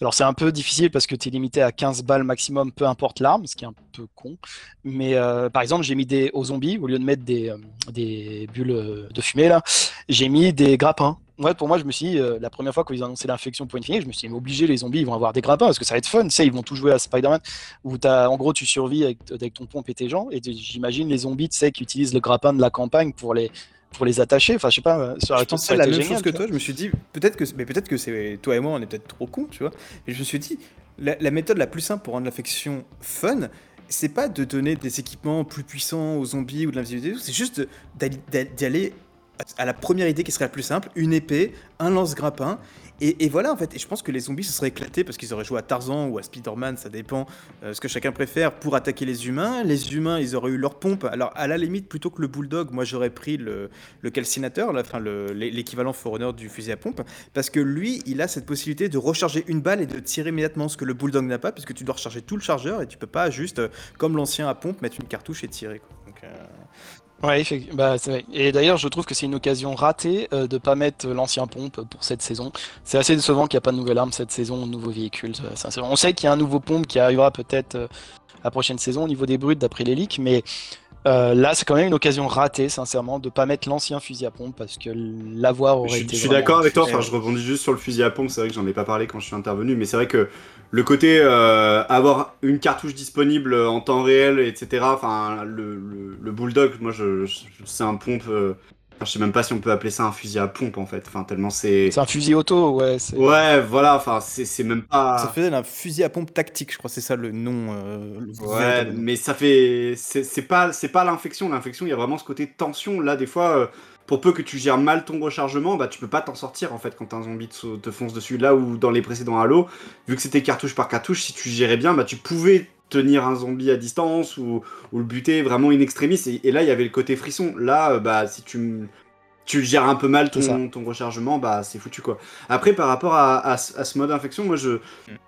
Alors c'est un peu difficile parce que tu es limité à 15 balles maximum, peu importe l'arme, ce qui est un peu con. Mais euh, par exemple, j'ai mis des aux zombies au lieu de mettre des, euh, des bulles de fumée là, j'ai mis des grappins. Ouais, pour moi, je me suis dit, euh, la première fois qu'ils ont annoncé l'infection pour Infinite, je me suis dit, mais obligé, les zombies, ils vont avoir des grappins parce que ça va être fun. Tu sais, ils vont tout jouer à Spider-Man où as, en gros, tu survis avec, avec ton pompe et tes gens. Et j'imagine les zombies, tu sais, qui utilisent le grappin de la campagne pour les, pour les attacher. Enfin, je sais pas, sur la c'est la même génial, chose que toi. Je me suis dit, peut-être que, mais peut-être que c'est toi et moi, on est peut-être trop cons, tu vois. Mais je me suis dit, la, la méthode la plus simple pour rendre l'affection fun, c'est pas de donner des équipements plus puissants aux zombies ou de l'invisibilité, c'est juste d'y aller à la première idée qui serait la plus simple, une épée, un lance-grappin. Et, voilà en fait, et je pense que les zombies se seraient éclatés parce qu'ils auraient joué à Tarzan ou à Spider-Man, ça dépend euh, ce que chacun préfère, pour attaquer les humains. Les humains, ils auraient eu leur pompe. Alors à la limite, plutôt que le bulldog, moi j'aurais pris le, le calcinateur, enfin le- l'é- l'équivalent Forerunner du fusil à pompe, parce que lui, il a cette possibilité de recharger une balle et de tirer immédiatement, ce que le bulldog n'a pas, parce que tu dois recharger tout le chargeur et tu peux pas juste, euh, comme l'ancien à pompe, mettre une cartouche et tirer. Euh, Ouais, effectivement. Bah, c'est vrai. Et d'ailleurs, je trouve que c'est une occasion ratée euh, de pas mettre l'ancien pompe pour cette saison. C'est assez décevant qu'il n'y a pas de nouvelle arme cette saison, de nouveau véhicule. ça- sincèrement. On sait qu'il y a un nouveau pompe qui arrivera peut-être euh, la prochaine saison au niveau des brutes, d'après les leaks, mais euh, là, c'est quand même une occasion ratée, sincèrement, de pas mettre l'ancien fusil à pompe parce que l'avoir aurait Je, été. je suis d'accord avec toi, enfin, je rebondis juste sur le fusil à pompe, c'est vrai que j'en ai pas parlé quand je suis intervenu, mais c'est vrai que le côté euh, avoir une cartouche disponible en temps réel, etc., enfin, le, le, le Bulldog, moi, je, je- c'est un pompe, euh, je sais même pas si on peut appeler ça un fusil à pompe, en fait, enfin, tellement c'est... C'est un fusil auto, ouais. c'est- Ouais, voilà, enfin, c'est c'est même pas... Ça faisait un fusil à pompe tactique, je crois, c'est ça le nom. euh, le Ouais, mais ça fait. C'est c'est pas, c'est pas l'infection. L'infection, il y a vraiment ce côté tension. Là, des fois, euh, pour peu que tu gères mal ton rechargement, bah, tu peux pas t'en sortir en fait quand un zombie te, fonce dessus. Là où dans les précédents Halo, vu que c'était cartouche par cartouche, si tu gérais bien, bah, tu pouvais tenir un zombie à distance ou, le buter vraiment in extremis. Et, et là, il y avait le côté frisson. Là, euh, bah, si tu. Tu gères un peu mal ton, ton rechargement, bah c'est foutu quoi. Après, par rapport à, à ce à ce mode infection, moi je,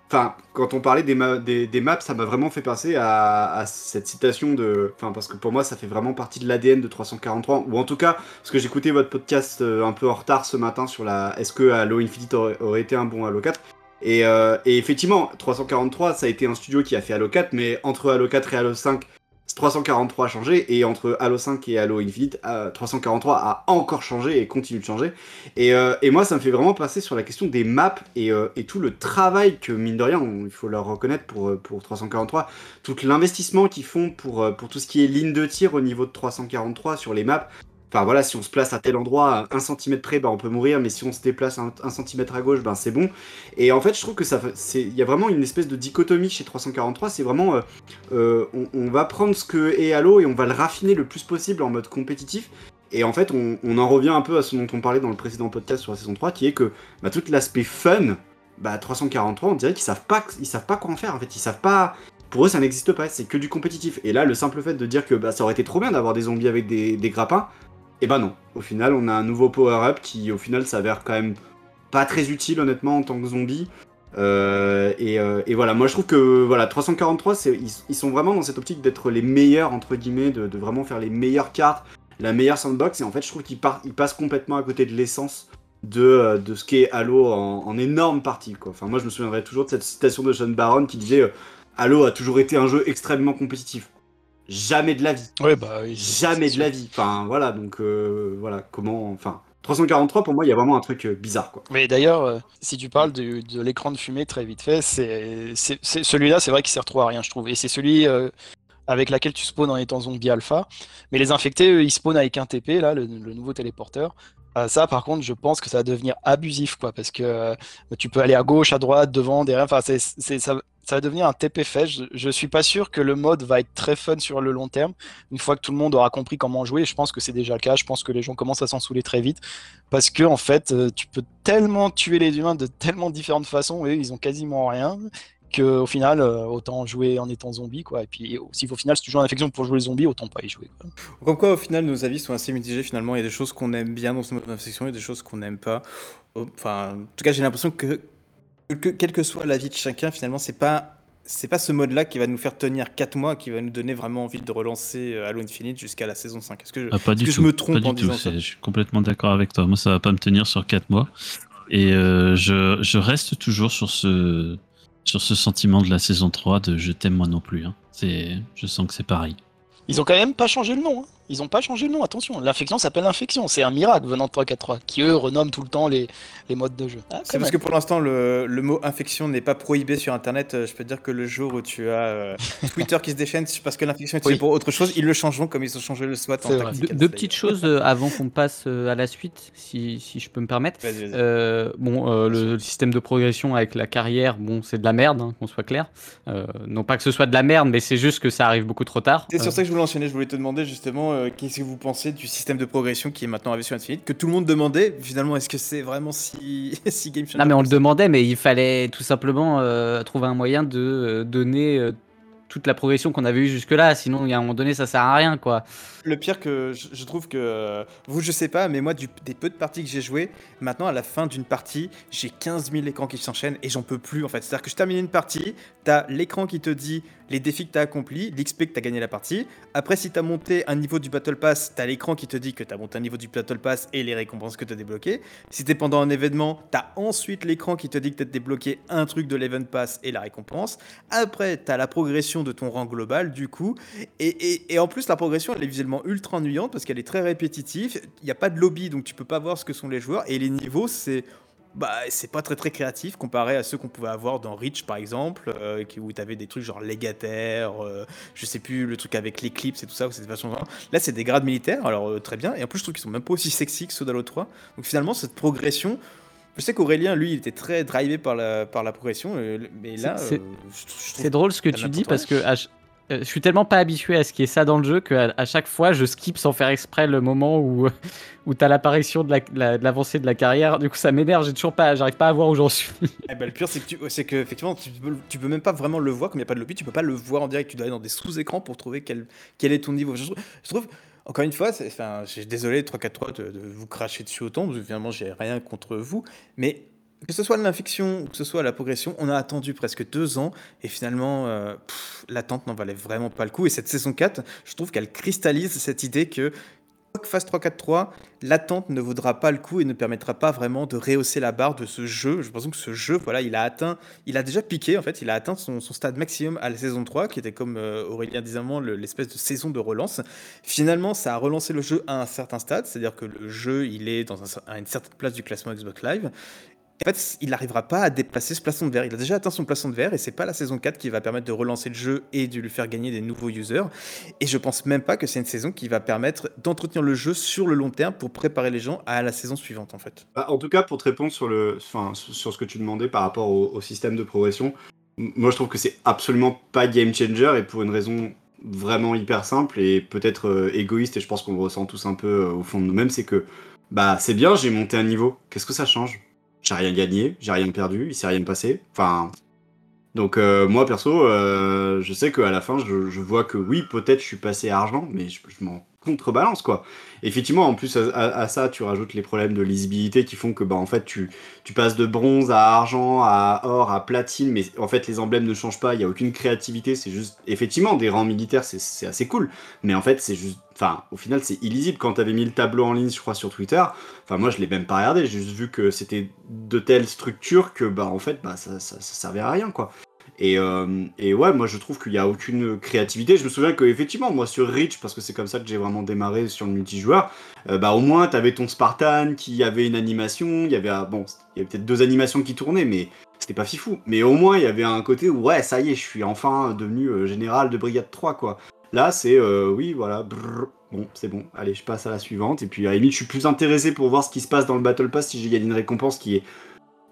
Enfin, quand on parlait des, ma- des, des maps, ça m'a vraiment fait penser à, à cette citation de. Enfin, parce que pour moi, ça fait vraiment partie de l'ADN de 343. Ou en tout cas, parce que j'écoutais votre podcast euh, un peu en retard ce matin sur la. Est-ce que Halo Infinite aurait, aurait été un bon Halo 4 et, euh, et effectivement, 343, ça a été un studio qui a fait Halo 4, mais entre Halo 4 et Halo 5, 343 a changé, et entre Halo 5 et Halo Infinite, euh, 343 a encore changé et continue de changer. Et, euh, et moi, ça me fait vraiment passer sur la question des maps et, euh, tout le travail que, mine de rien, il faut leur reconnaître pour, euh, pour 343, tout l'investissement qu'ils font pour, euh, pour tout ce qui est ligne de tir au niveau de 343 sur les maps. Enfin voilà, si on se place à tel endroit, à un centimètre près, bah, on peut mourir, mais si on se déplace un, un centimètre à gauche, ben c'est bon. Et en fait, je trouve que ça, il y a vraiment une espèce de dichotomie chez 343. C'est vraiment, euh, euh, on, va prendre ce que est Halo et on va le raffiner le plus possible en mode compétitif. Et en fait, on, en revient un peu à ce dont on parlait dans le précédent podcast sur la saison 3, qui est que bah, tout l'aspect fun, bah, 343, on dirait qu'ils savent pas, ils savent pas quoi en faire. En fait, savent pas. Pour eux, ça n'existe pas. C'est que du compétitif. Et là, le simple fait de dire que ça aurait été trop bien d'avoir des zombies avec des grappins, et bah non. Au final, on a un nouveau power-up qui, au final, s'avère quand même pas très utile, honnêtement, en tant que zombie. Euh, et, euh, et voilà, moi je trouve que voilà, 343, c'est- ils, sont vraiment dans cette optique d'être les meilleurs, entre guillemets, de, vraiment faire les meilleures cartes, la meilleure sandbox. Et en fait, je trouve qu'ils passent complètement à côté de l'essence de, euh, ce qu'est Halo en, énorme partie. Enfin, moi je me souviendrai toujours de cette citation de Sean Baron qui disait Halo a toujours été un jeu extrêmement compétitif. Jamais de la vie. Ouais, bah oui. Jamais de la vie. Enfin, voilà, donc euh, voilà, comment. Enfin, 343, pour moi, il y a vraiment un truc euh, bizarre, quoi. Mais d'ailleurs, euh, si tu parles de, l'écran de fumée très vite fait, c'est c'est- c'est- celui-là, c'est vrai qu'il sert trop à rien, je trouve. Et c'est celui euh, avec laquelle tu spawns en étant zombie alpha. Mais les infectés, eux, ils spawnent avec un TP, là, le, le nouveau téléporteur. Euh, ça, par contre, je pense que ça va devenir abusif, quoi, parce que euh, tu peux aller à gauche, à droite, devant, derrière. Enfin, c'est, c'est- ça, ça va devenir un TP fait. Je, je suis pas sûr que le mode va être très fun sur le long terme. Une fois que tout le monde aura compris comment jouer, je pense que c'est déjà le cas. Je pense que les gens commencent à s'en saouler très vite parce que en fait, euh, tu peux tellement tuer les humains de tellement différentes façons et ils ont quasiment rien au final, euh, autant jouer en étant zombie, quoi. Et puis, si au final, si tu joues en infection pour jouer les zombies, autant pas y jouer. Quoi. Comme quoi, au final, nos avis sont assez mitigés. Finalement, il y a des choses qu'on aime bien dans ce mode d'infection et des choses qu'on n'aime pas. Enfin, en tout cas, j'ai l'impression que, que quel que soit l'avis de chacun, finalement, c'est pas c'est pas ce mode-là qui va nous faire tenir 4 mois, qui va nous donner vraiment envie de relancer euh, Halo Infinite jusqu'à la saison 5. Est-ce que, je, Ah, pas est-ce du que tout. je me trompe pas en du tout. disant ça? Je suis complètement d'accord avec toi. Moi, ça va pas me tenir sur 4 mois. Et euh, je, je reste toujours sur ce, sur ce sentiment de la saison 3 de je t'aime moi non plus. hein. C'est, je sens que c'est pareil. Ils ont quand même pas changé le nom. hein. Ils ont pas changé le nom, attention. L'infection s'appelle infection, c'est un miracle venant de 343, qui eux renomment tout le temps les, les modes de jeu. Ah, C'est parce que pour l'instant, le, le mot infection n'est pas prohibé sur Internet. Euh, Je peux te dire que le jour où tu as euh, Twitter qui se déchaîne parce que l'infection est utilisée Oui. pour autre chose, ils le changeront comme ils ont changé le SWAT en tactique. Deux, deux petites choses euh, avant qu'on passe à la suite, si, si je peux me permettre. Euh, bon, euh, le, le système de progression avec la carrière, bon, c'est de la merde, hein, qu'on soit clair. Euh, non pas que ce soit de la merde, mais c'est juste que ça arrive beaucoup trop tard. C'est sur Euh, ça que je voulais enchaîner. Je voulais te demander justement euh, qu'est-ce que vous pensez du système de progression qui est maintenant arrivé sur Infinite, que tout le monde demandait. Finalement, est-ce que c'est vraiment si, si game changer Non, mais on le demandait, mais il fallait tout simplement euh, trouver un moyen de euh, donner toute la progression qu'on avait eue jusque-là. Sinon, a un moment donné, ça sert à rien, quoi. Le pire que je, trouve que euh, vous, je sais pas, mais moi, des peu de parties que j'ai joué, maintenant à la fin d'une partie, j'ai 15 000 écrans qui s'enchaînent et j'en peux plus en fait. C'est-à-dire que je termine une partie, t'as l'écran qui te dit les défis que t'as accomplis, l'XP que t'as gagné la partie. Après, si t'as monté un niveau du Battle Pass, t'as l'écran qui te dit que t'as monté un niveau du Battle Pass et les récompenses que t'as débloquées. Si t'es pendant un événement, t'as ensuite l'écran qui te dit que t'as débloqué un truc de l'Event Pass et la récompense. Après, t'as la progression de ton rang global, du coup. Et, et- et en plus, la progression, elle est visuellement ultra ennuyante parce qu'elle est très répétitive. Il n'y a pas de lobby, donc tu peux pas voir ce que sont les joueurs. Et les niveaux, c'est. Bah, c'est pas très très créatif comparé à ceux qu'on pouvait avoir dans Reach par exemple, euh, où tu avais des trucs genre légataire, euh, je sais plus, le truc avec l'éclipse et tout ça, c'était vachement. Là, c'est des grades militaires, alors euh, très bien. Et en plus, je trouve qu'ils sont même pas aussi sexy que ceux d'Halo 3. Donc finalement, cette progression. Je sais qu'Aurélien, lui, il était très drivé par la, par la progression, euh, mais là, C'est- drôle ce que tu dis parce que euh, je suis tellement pas habitué à ce qui est ça dans le jeu qu'à à chaque fois je skip sans faire exprès le moment où, où t'as l'apparition de la- la- de l'avancée de la carrière. Du coup, ça m'énerve. J'ai toujours pas, j'arrive pas à voir où j'en suis. Eh ben, le pire, c'est que, que effectivement, tu peux, tu peux même pas vraiment le voir, comme il n'y a pas de lobby, tu peux pas le voir en direct, tu dois aller dans des sous-écrans pour trouver quel, quel est ton niveau. Je trouve, encore une fois, enfin, désolé 3-4-3 de, de vous cracher dessus autant, que finalement, j'ai rien contre vous, mais que ce soit l'infection ou que ce soit la progression, on a attendu presque deux ans, et finalement, euh, l'attente n'en valait vraiment pas le coup. Et cette saison 4, je trouve qu'elle cristallise cette idée que quoi que fasse 3-4-3, l'attente ne vaudra pas le coup et ne permettra pas vraiment de rehausser la barre de ce jeu. Je pense que ce jeu, voilà, il a atteint, il a déjà piqué en fait, il a atteint son, stade maximum à la saison 3, qui était comme euh, Aurélien disait avant, le- l'espèce de saison de relance. Finalement, ça a relancé le jeu à un certain stade, c'est-à-dire que le jeu, il est dans à une certaine place du classement Xbox Live. En fait, il n'arrivera pas à déplacer ce plafond de verre. Il a déjà atteint son plafond de verre et c'est pas la saison 4 qui va permettre de relancer le jeu et de lui faire gagner des nouveaux users. Et je pense même pas que c'est une saison qui va permettre d'entretenir le jeu sur le long terme pour préparer les gens à la saison suivante en fait. Bah, en tout cas, pour te répondre sur, ce que tu demandais par rapport au, système de progression, moi je trouve que c'est absolument pas game changer et pour une raison vraiment hyper simple et peut-être euh, égoïste et je pense qu'on le ressent tous un peu euh, au fond de nous-mêmes, c'est que bah c'est bien, j'ai monté un niveau, qu'est-ce que ça change? J'ai rien gagné, j'ai rien perdu, il s'est rien passé. Enfin, donc euh, moi perso, euh, je sais qu'à la fin, je, vois que oui, peut-être je suis passé à argent, mais je, je m'en contrebalance quoi. Effectivement, en plus à, ça, tu rajoutes les problèmes de lisibilité qui font que bah en fait tu, passes de bronze à argent, à or, à platine, mais en fait les emblèmes ne changent pas, il y a aucune créativité, c'est juste effectivement des rangs militaires, c'est- assez cool, mais en fait c'est juste, enfin au final c'est illisible. Quand t'avais mis le tableau en ligne, je crois sur Twitter, enfin moi je l'ai même pas regardé, j'ai juste vu que c'était de telles structures que bah en fait bah ça, ça servait à rien quoi. Et, euh, et ouais, moi je trouve qu'il n'y a aucune créativité. Je me souviens que effectivement, moi sur Reach, parce que c'est comme ça que j'ai vraiment démarré sur le multijoueur, euh, bah au moins t'avais ton Spartan qui avait une animation, il y avait ah, bon, il y avait peut-être deux animations qui tournaient, mais c'était pas fifou. Mais au moins il y avait un côté où ouais, ça y est, je suis enfin devenu euh, général de brigade 3 quoi. Là c'est oui voilà, brrr, bon c'est bon, allez je passe à la suivante et puis à la limite je suis plus intéressé pour voir ce qui se passe dans le Battle Pass si j'ai gagné une récompense qui est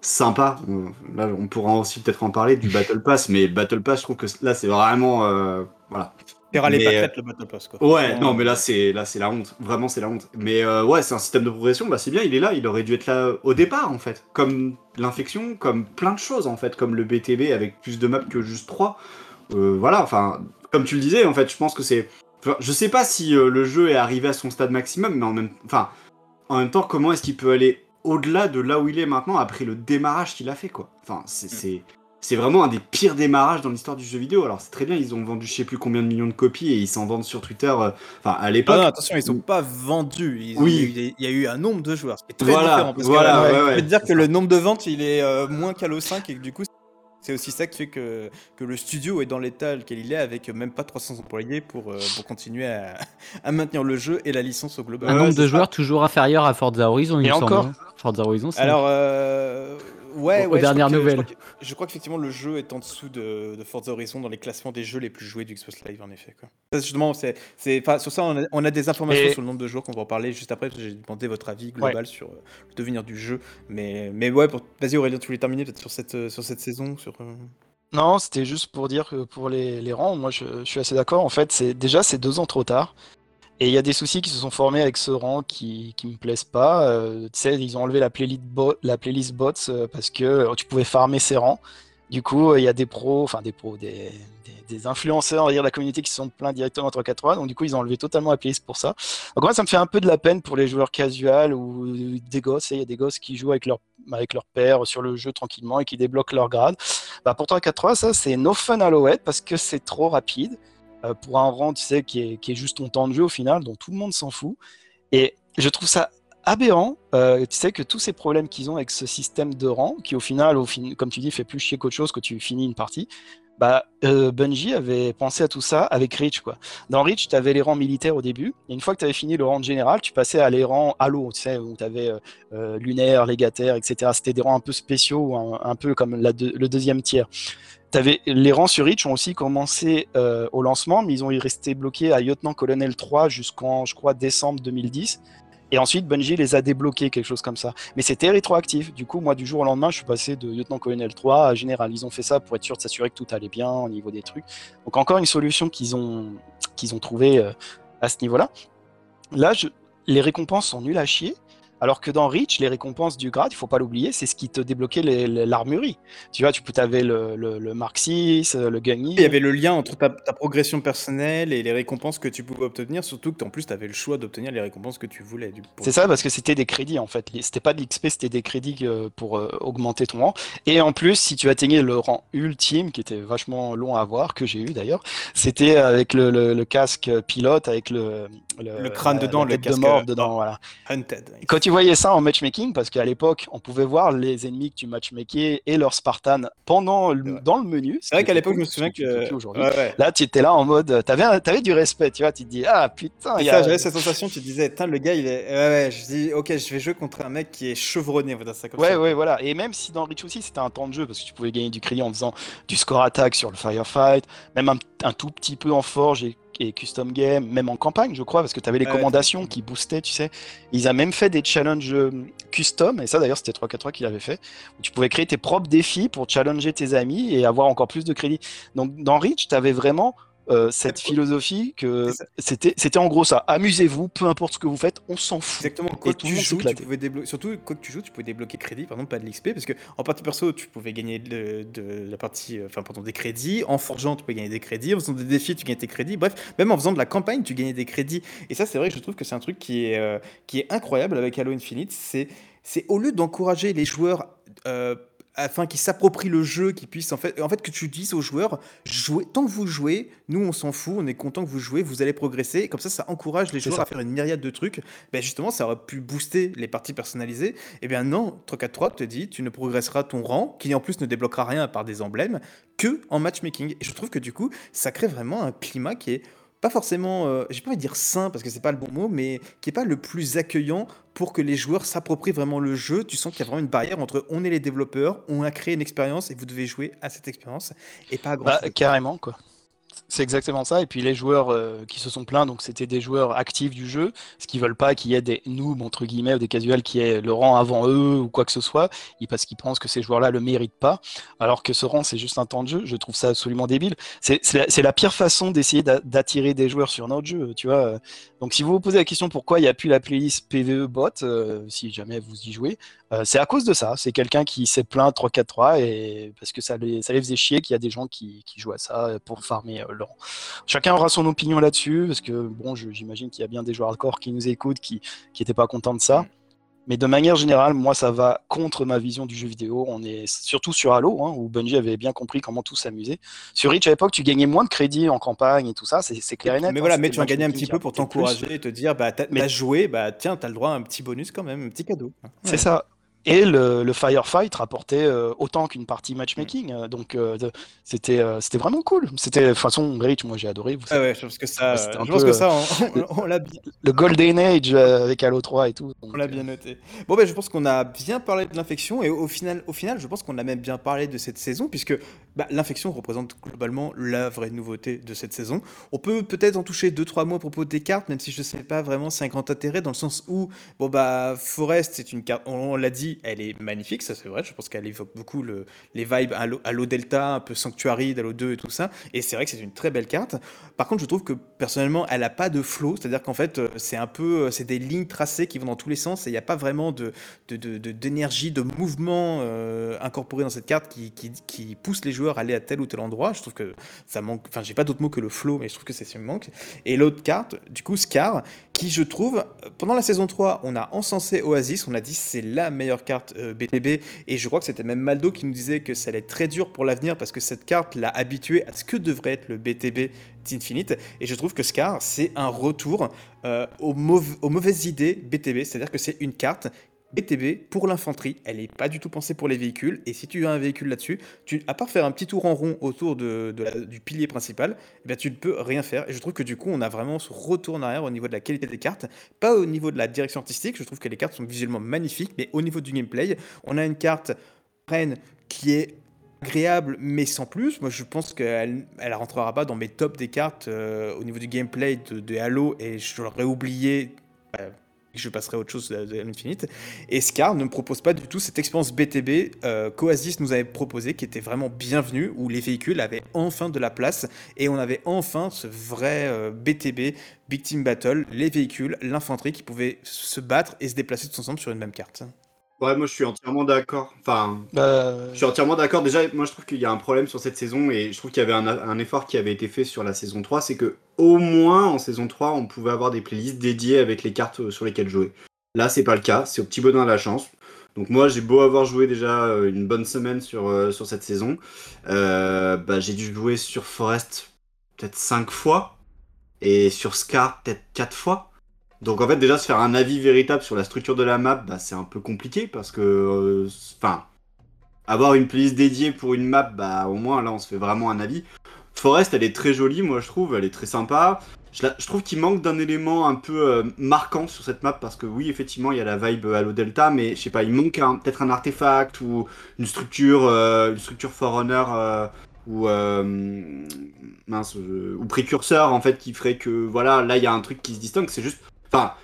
sympa. Euh, Là, on pourra aussi peut-être en parler du Battle Pass, mais le Battle Pass, je trouve que là, c'est vraiment. euh, voilà. Les pâquerettes le Battle Pass quoi. Ouais, non, mais là, c'est là, c'est la honte. Vraiment, c'est la honte. Mais euh, ouais, c'est un système de progression. Bah, c'est bien, il est là. Il aurait dû être là au départ, en fait. Comme l'infection, comme plein de choses, en fait. Comme le BTB avec plus de maps que juste 3. voilà, enfin, comme tu le disais, en fait, je pense que c'est. enfin, je sais pas si euh, le jeu est arrivé à son stade maximum, mais en même, enfin, en même temps, comment est-ce qu'il peut aller au-delà de là où il est maintenant après le démarrage qu'il a fait, quoi. Enfin, c'est. c'est- vraiment un des pires démarrages dans l'histoire du jeu vidéo. Alors c'est très bien, ils ont vendu je sais plus combien de millions de copies et ils s'en vendent sur Twitter. euh, Enfin à Ah l'époque. non, attention, ils sont pas vendus. Ils- Oui. Il, y a eu, des- il y a eu un nombre de joueurs. C'est très Voilà, différent. Parce voilà, que, ouais, je ouais, peux te dire que ça. le nombre de ventes, il est euh, moins qu'Halo 5 et que du coup, C'est aussi ça qui fait que, que le studio est dans l'état lequel il est, avec même pas 300 employés pour, euh, pour continuer à, à maintenir le jeu et la licence au global. Un nombre de joueurs toujours inférieur à Forza Horizon, il Et me semble, encore hein. Forza Horizon, c'est Alors, euh, ouais, Aux- ouais, je dernières crois que- nouvelles. Je crois, que- je crois qu'effectivement le jeu est en dessous de, de Forza Horizon dans les classements des jeux les plus joués du Xbox Live, en effet. Quoi. Ça, justement, c'est, sur ça, on a, on a des informations Et- sur le nombre de joueurs qu'on va en parler juste après, parce que j'ai demandé votre avis global sur euh, le devenir du jeu. Mais, mais ouais, pour... vas-y Aurélien, tu voulais terminer peut-être sur cette, euh, sur cette saison sur, euh, Non, c'était juste pour dire que pour les, les rangs, moi je, je suis assez d'accord. En fait, c'est déjà c'est deux ans trop tard. Et il y a des soucis qui se sont formés avec ce rang qui, qui me plaisent pas. Euh, tu sais, ils ont enlevé la playlist, la playlist bots euh, parce que euh, tu pouvais farmer ces rangs. Du coup, il y a des pros, enfin des pros, des, des, influenceurs on va dire, de la communauté qui se sont plaints directement à 343. Donc du coup, ils ont enlevé totalement la playlist pour ça. Donc moi, ça me fait un peu de la peine pour les joueurs casual ou des gosses. Il y a des gosses qui jouent avec leur, avec leur père sur le jeu tranquillement et qui débloquent leur grade. Bah, pour 3-4-3, ça, c'est no fun Alouette parce que c'est trop rapide. Euh, pour un rang, tu sais, qui est, juste ton temps de jeu au final, dont tout le monde s'en fout. Et je trouve ça aberrant, euh, tu sais, que tous ces problèmes qu'ils ont avec ce système de rang, qui au final, comme tu dis, fait plus chier qu'autre chose que tu finis une partie, bah, euh, Bungie avait pensé à tout ça avec Reach. Quoi. Dans Reach, tu avais les rangs militaires au début, et une fois que tu avais fini le rang de général, tu passais à les rangs Halo, tu sais, où tu avais euh, euh, lunaire, légataire, etc. C'était des rangs un peu spéciaux, un, peu comme le deuxième tiers. T'avais, les rangs sur Reach ont aussi commencé au lancement, mais ils ont resté bloqués à lieutenant-colonel 3 jusqu'en, je crois, décembre 2010. Et ensuite, Bungie les a débloqués, quelque chose comme ça. Mais c'était rétroactif. Du coup, moi, du jour au lendemain, je suis passé de lieutenant-colonel 3 à général. Ils ont fait ça pour être sûr de s'assurer que tout allait bien au niveau des trucs. Donc, encore une solution qu'ils ont, qu'ils trouvée euh, à ce niveau-là. Là, les récompenses sont nulles à chier. Alors que dans Reach, les récompenses du grade, il faut pas l'oublier, c'est ce qui te débloquait l'armurerie. Tu vois, tu avais le, le, le Mark 6, le Gunny. Il y avait le lien entre ta, ta progression personnelle et les récompenses que tu pouvais obtenir, surtout que en plus tu avais le choix d'obtenir les récompenses que tu voulais. C'est ça, parce que c'était des crédits en fait. C'était pas de l'XP, c'était des crédits euh, pour euh, augmenter ton rang. Et en plus, si tu atteignais le rang ultime, qui était vachement long à avoir, que j'ai eu d'ailleurs, c'était avec le, le- le casque pilote, avec le, Le crâne la- dedans, la le tête de casque, mort euh, dedans. Voilà. Hunted. Quand tu voyais ça en matchmaking, parce qu'à l'époque, on pouvait voir les ennemis que tu matchmakais et leurs Spartans pendant le- dans le menu. C'est vrai qu'à l'époque, je me souviens que. aujourd'hui. Ouais, ouais. Là, tu étais là en mode, t'avais, t'avais du respect, tu vois, tu te dis, ah putain, y ça, a... j'avais cette sensation, tu te disais, putain, le gars, il est. Ouais, ouais, je dis, ok, je vais jouer contre un mec qui est chevronné, dire ça comme Ouais, ça. ouais, voilà. Et même si dans Reach aussi, c'était un temps de jeu, parce que tu pouvais gagner du crédit en faisant du score attack sur le firefight, même un, un tout petit peu en forge et, et custom game, même en campagne, je crois, parce que tu avais les Ouais, commandations qui boostaient, tu sais. Ils ont même fait des challenges euh, custom, et ça d'ailleurs, c'était 343 qui l'avait fait, où tu pouvais créer tes propres défis pour challenger tes amis et avoir encore plus de crédit. Donc dans Reach, tu avais vraiment. Euh, cette philosophie que c'était c'était en gros ça amusez-vous peu importe ce que vous faites on s'en fout Exactement, et quand le tu joues, tu pouvais débloquer. Surtout, quand tu joues, tu pouvais débloquer crédit, par exemple, pas de l'XP, parce que en partie perso, tu pouvais gagner de, de la partie, euh, enfin, pardon, des crédits. En forgeant, tu pouvais gagner des crédits. En faisant des défis, tu gagnais tes crédits. Bref, même en faisant de la campagne, tu gagnais des crédits. Et ça, c'est vrai que je trouve que c'est un truc qui est, euh, qui est incroyable avec Halo Infinite. C'est, c'est au lieu d'encourager les joueurs. euh, afin qu'ils s'approprient le jeu, qu'ils puissent en fait, en fait que tu dises aux joueurs, jouez, tant que vous jouez, nous on s'en fout, on est content que vous jouez, vous allez progresser, et comme ça ça encourage les joueurs ça. à faire une myriade de trucs. Ben justement, ça aurait pu booster les parties personnalisées. Et bien non, 343 te dit, tu ne progresseras ton rang, qui en plus ne débloquera rien à part des emblèmes, que en matchmaking. Et je trouve que du coup, ça crée vraiment un climat qui est pas forcément, euh, j'ai pas envie de dire sain parce que c'est pas le bon mot, mais qui est pas le plus accueillant pour que les joueurs s'approprient vraiment le jeu. Tu sens qu'il y a vraiment une barrière entre on est les développeurs, on a créé une expérience et vous devez jouer à cette expérience et pas à grand Bah, chose. carrément, quoi. C'est exactement ça. Et puis les joueurs euh, qui se sont plaints, donc c'était des joueurs actifs du jeu, ce qui veulent pas qu'il y ait des noobs entre guillemets ou des casuals qui aient le rang avant eux ou quoi que ce soit, parce qu'ils pensent que ces joueurs-là le méritent pas, alors que ce rang c'est juste un temps de jeu. Je trouve ça absolument débile. C'est la, la pire façon d'essayer d'a- d'attirer des joueurs sur notre jeu, tu vois. Donc si vous vous posez la question pourquoi il n'y a plus la playlist PVE bot, euh, si jamais vous y jouez, euh, c'est à cause de ça. C'est quelqu'un qui s'est plaint 3-4-3 et parce que ça les, ça les faisait chier qu'il y a des gens qui, qui jouent à ça euh, pour farmer euh. Chacun aura son opinion là-dessus parce que bon, j'imagine qu'il y a bien des joueurs hardcore qui nous écoutent qui qui étaient pas contents de ça. Mais de manière générale, moi, ça va contre ma vision du jeu vidéo. On est surtout sur Halo, hein, où Bungie avait bien compris comment tout s'amuser. Sur Reach, à l'époque, tu gagnais moins de crédits en campagne et tout ça, c'est clair et net. Mais hein, voilà, mais tu en gagnais un petit peu pour t'encourager et te dire, bah t'as Mais- joué, bah tiens, t'as le droit à un petit bonus quand même, un petit cadeau. C'est ça. Et le, le firefight rapportait euh, autant qu'une partie matchmaking. euh, Donc euh, c'était c'était vraiment cool. C'était de toute façon Reach, moi j'ai adoré. Vous Ah ouais, je pense que ça, pense que on, l'a bien, Le Golden Age avec Halo 3 et tout. donc, on l'a bien noté. Bon ben, je pense qu'on a bien parlé de l'infection et au final, au final, je pense qu'on a même bien parlé de cette saison puisque bah, l'infection représente globalement la vraie nouveauté de cette saison. On peut peut-être en toucher deux trois mots à propos des cartes, même si je sais pas vraiment c'est un grand intérêt dans le sens où bon bah Forest c'est une carte, on, l'a dit, elle est magnifique, ça c'est vrai. Je pense qu'elle évoque beaucoup le, les vibes Halo, Halo Delta, un peu Sanctuary d'Halo 2 et tout ça. Et c'est vrai que c'est une très belle carte. Par contre, je trouve que personnellement, elle a pas de flow, c'est-à-dire qu'en fait, euh, c'est un peu, euh, c'est des lignes tracées qui vont dans tous les sens et il n'y a pas vraiment d'énergie, de, mouvement euh, incorporé dans cette carte qui pousse les joueurs aller à tel ou tel endroit. Je trouve que ça manque, enfin, j'ai pas d'autre mot que le flow, mais je trouve que c'est ce qui me manque. Et l'autre carte, du coup, Scar, qui je trouve, pendant la saison 3, on a encensé Oasis, on a dit c'est la meilleure carte euh, BTB, et je crois que c'était même Maldo qui nous disait que ça allait être très dur pour l'avenir parce que cette carte l'a habitué à ce que devrait être le BTB d'Infinite, et je trouve que Scar, c'est un retour euh, aux, aux mauvaises idées BTB, c'est-à-dire que c'est une carte BTB pour l'infanterie, elle n'est pas du tout pensée pour les véhicules, et si tu as un véhicule là-dessus, à part faire un petit tour en rond autour de, du pilier principal, eh bien, tu ne peux rien faire. Et je trouve que du coup, on a vraiment ce retour en arrière au niveau de la qualité des cartes, pas au niveau de la direction artistique, je trouve que les cartes sont visuellement magnifiques, mais au niveau du gameplay, on a une carte reine qui est agréable, mais sans plus. Moi, je pense qu'elle elle rentrera pas dans mes tops des cartes euh, au niveau du gameplay de, de Halo, et je l'aurais oublié. euh, je passerai à autre chose de, de Infinite. Et Scar ne me propose pas du tout cette expérience BTB euh, qu'Oasis nous avait proposé, qui était vraiment bienvenue, où les véhicules avaient enfin de la place et on avait enfin ce vrai euh, BTB, Big Team Battle, les véhicules, l'infanterie qui pouvaient se battre et se déplacer tous ensemble sur une même carte. Ouais, moi je suis entièrement d'accord. Enfin, euh, je suis entièrement d'accord. Déjà, moi je trouve qu'il y a un problème sur cette saison et je trouve qu'il y avait un, un effort qui avait été fait sur la saison 3. C'est que au moins en saison 3, on pouvait avoir des playlists dédiées avec les cartes euh, sur lesquelles jouer. Là, c'est pas le cas. C'est au petit bonheur de la chance. Donc moi, j'ai beau avoir joué déjà euh, une bonne semaine sur, euh, sur cette saison. euh, bah, j'ai dû jouer sur Forest peut-être 5 fois et sur Scar peut-être 4 fois. Donc en fait déjà se faire un avis véritable sur la structure de la map, bah, c'est un peu compliqué parce que, euh, enfin, avoir une playlist dédiée pour une map, bah au moins là on se fait vraiment un avis. Forest, elle est très jolie, moi je trouve, elle est très sympa. Je, la- je trouve qu'il manque d'un élément un peu euh, marquant sur cette map parce que oui, effectivement, il y a la vibe Halo Delta, mais je sais pas, il manque peut-être un artefact ou une structure, euh, une structure Forerunner euh, ou euh, mince, ou précurseur en fait qui ferait que voilà, là il y a un truc qui se distingue. C'est juste, enfin,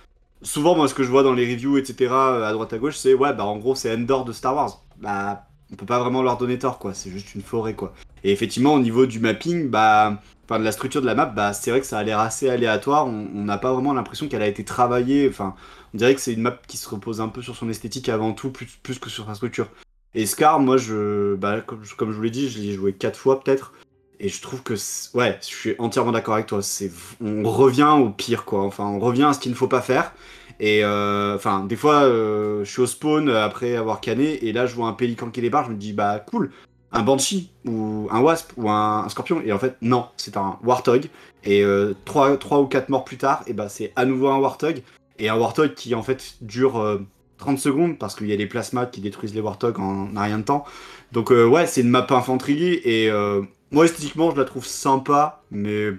souvent moi ce que je vois dans les reviews etc euh, à droite à gauche, c'est ouais bah en gros c'est Endor de Star Wars. Bah on peut pas vraiment leur donner tort quoi, c'est juste une forêt quoi. Et effectivement au niveau du mapping, bah enfin de la structure de la map, bah c'est vrai que ça a l'air assez aléatoire. On n'a pas vraiment l'impression qu'elle a été travaillée. Enfin, on dirait que c'est une map qui se repose un peu sur son esthétique avant tout, plus, que sur sa structure. Et Scar, moi, je, bah, comme, comme je vous l'ai dit, je l'ai joué quatre fois peut-être. Et je trouve que, ouais, je suis entièrement d'accord avec toi. C'est, on revient au pire, quoi. Enfin, on revient à ce qu'il ne faut pas faire. Et euh, enfin, des fois, euh, je suis au spawn euh, après avoir canné, et là, je vois un pélican qui débarque, je me dis, bah, cool, un banshee, ou un wasp, ou un, scorpion. Et en fait, non, c'est un warthog. Et euh, trois, trois ou quatre morts plus tard, et bah, c'est à nouveau un warthog. Et un warthog qui, en fait, dure euh, 30 secondes, parce qu'il y a des plasmas qui détruisent les warthogs en, en rien de temps. Donc, euh, ouais, c'est une map infanterie, et euh, moi, esthétiquement, je la trouve sympa, mais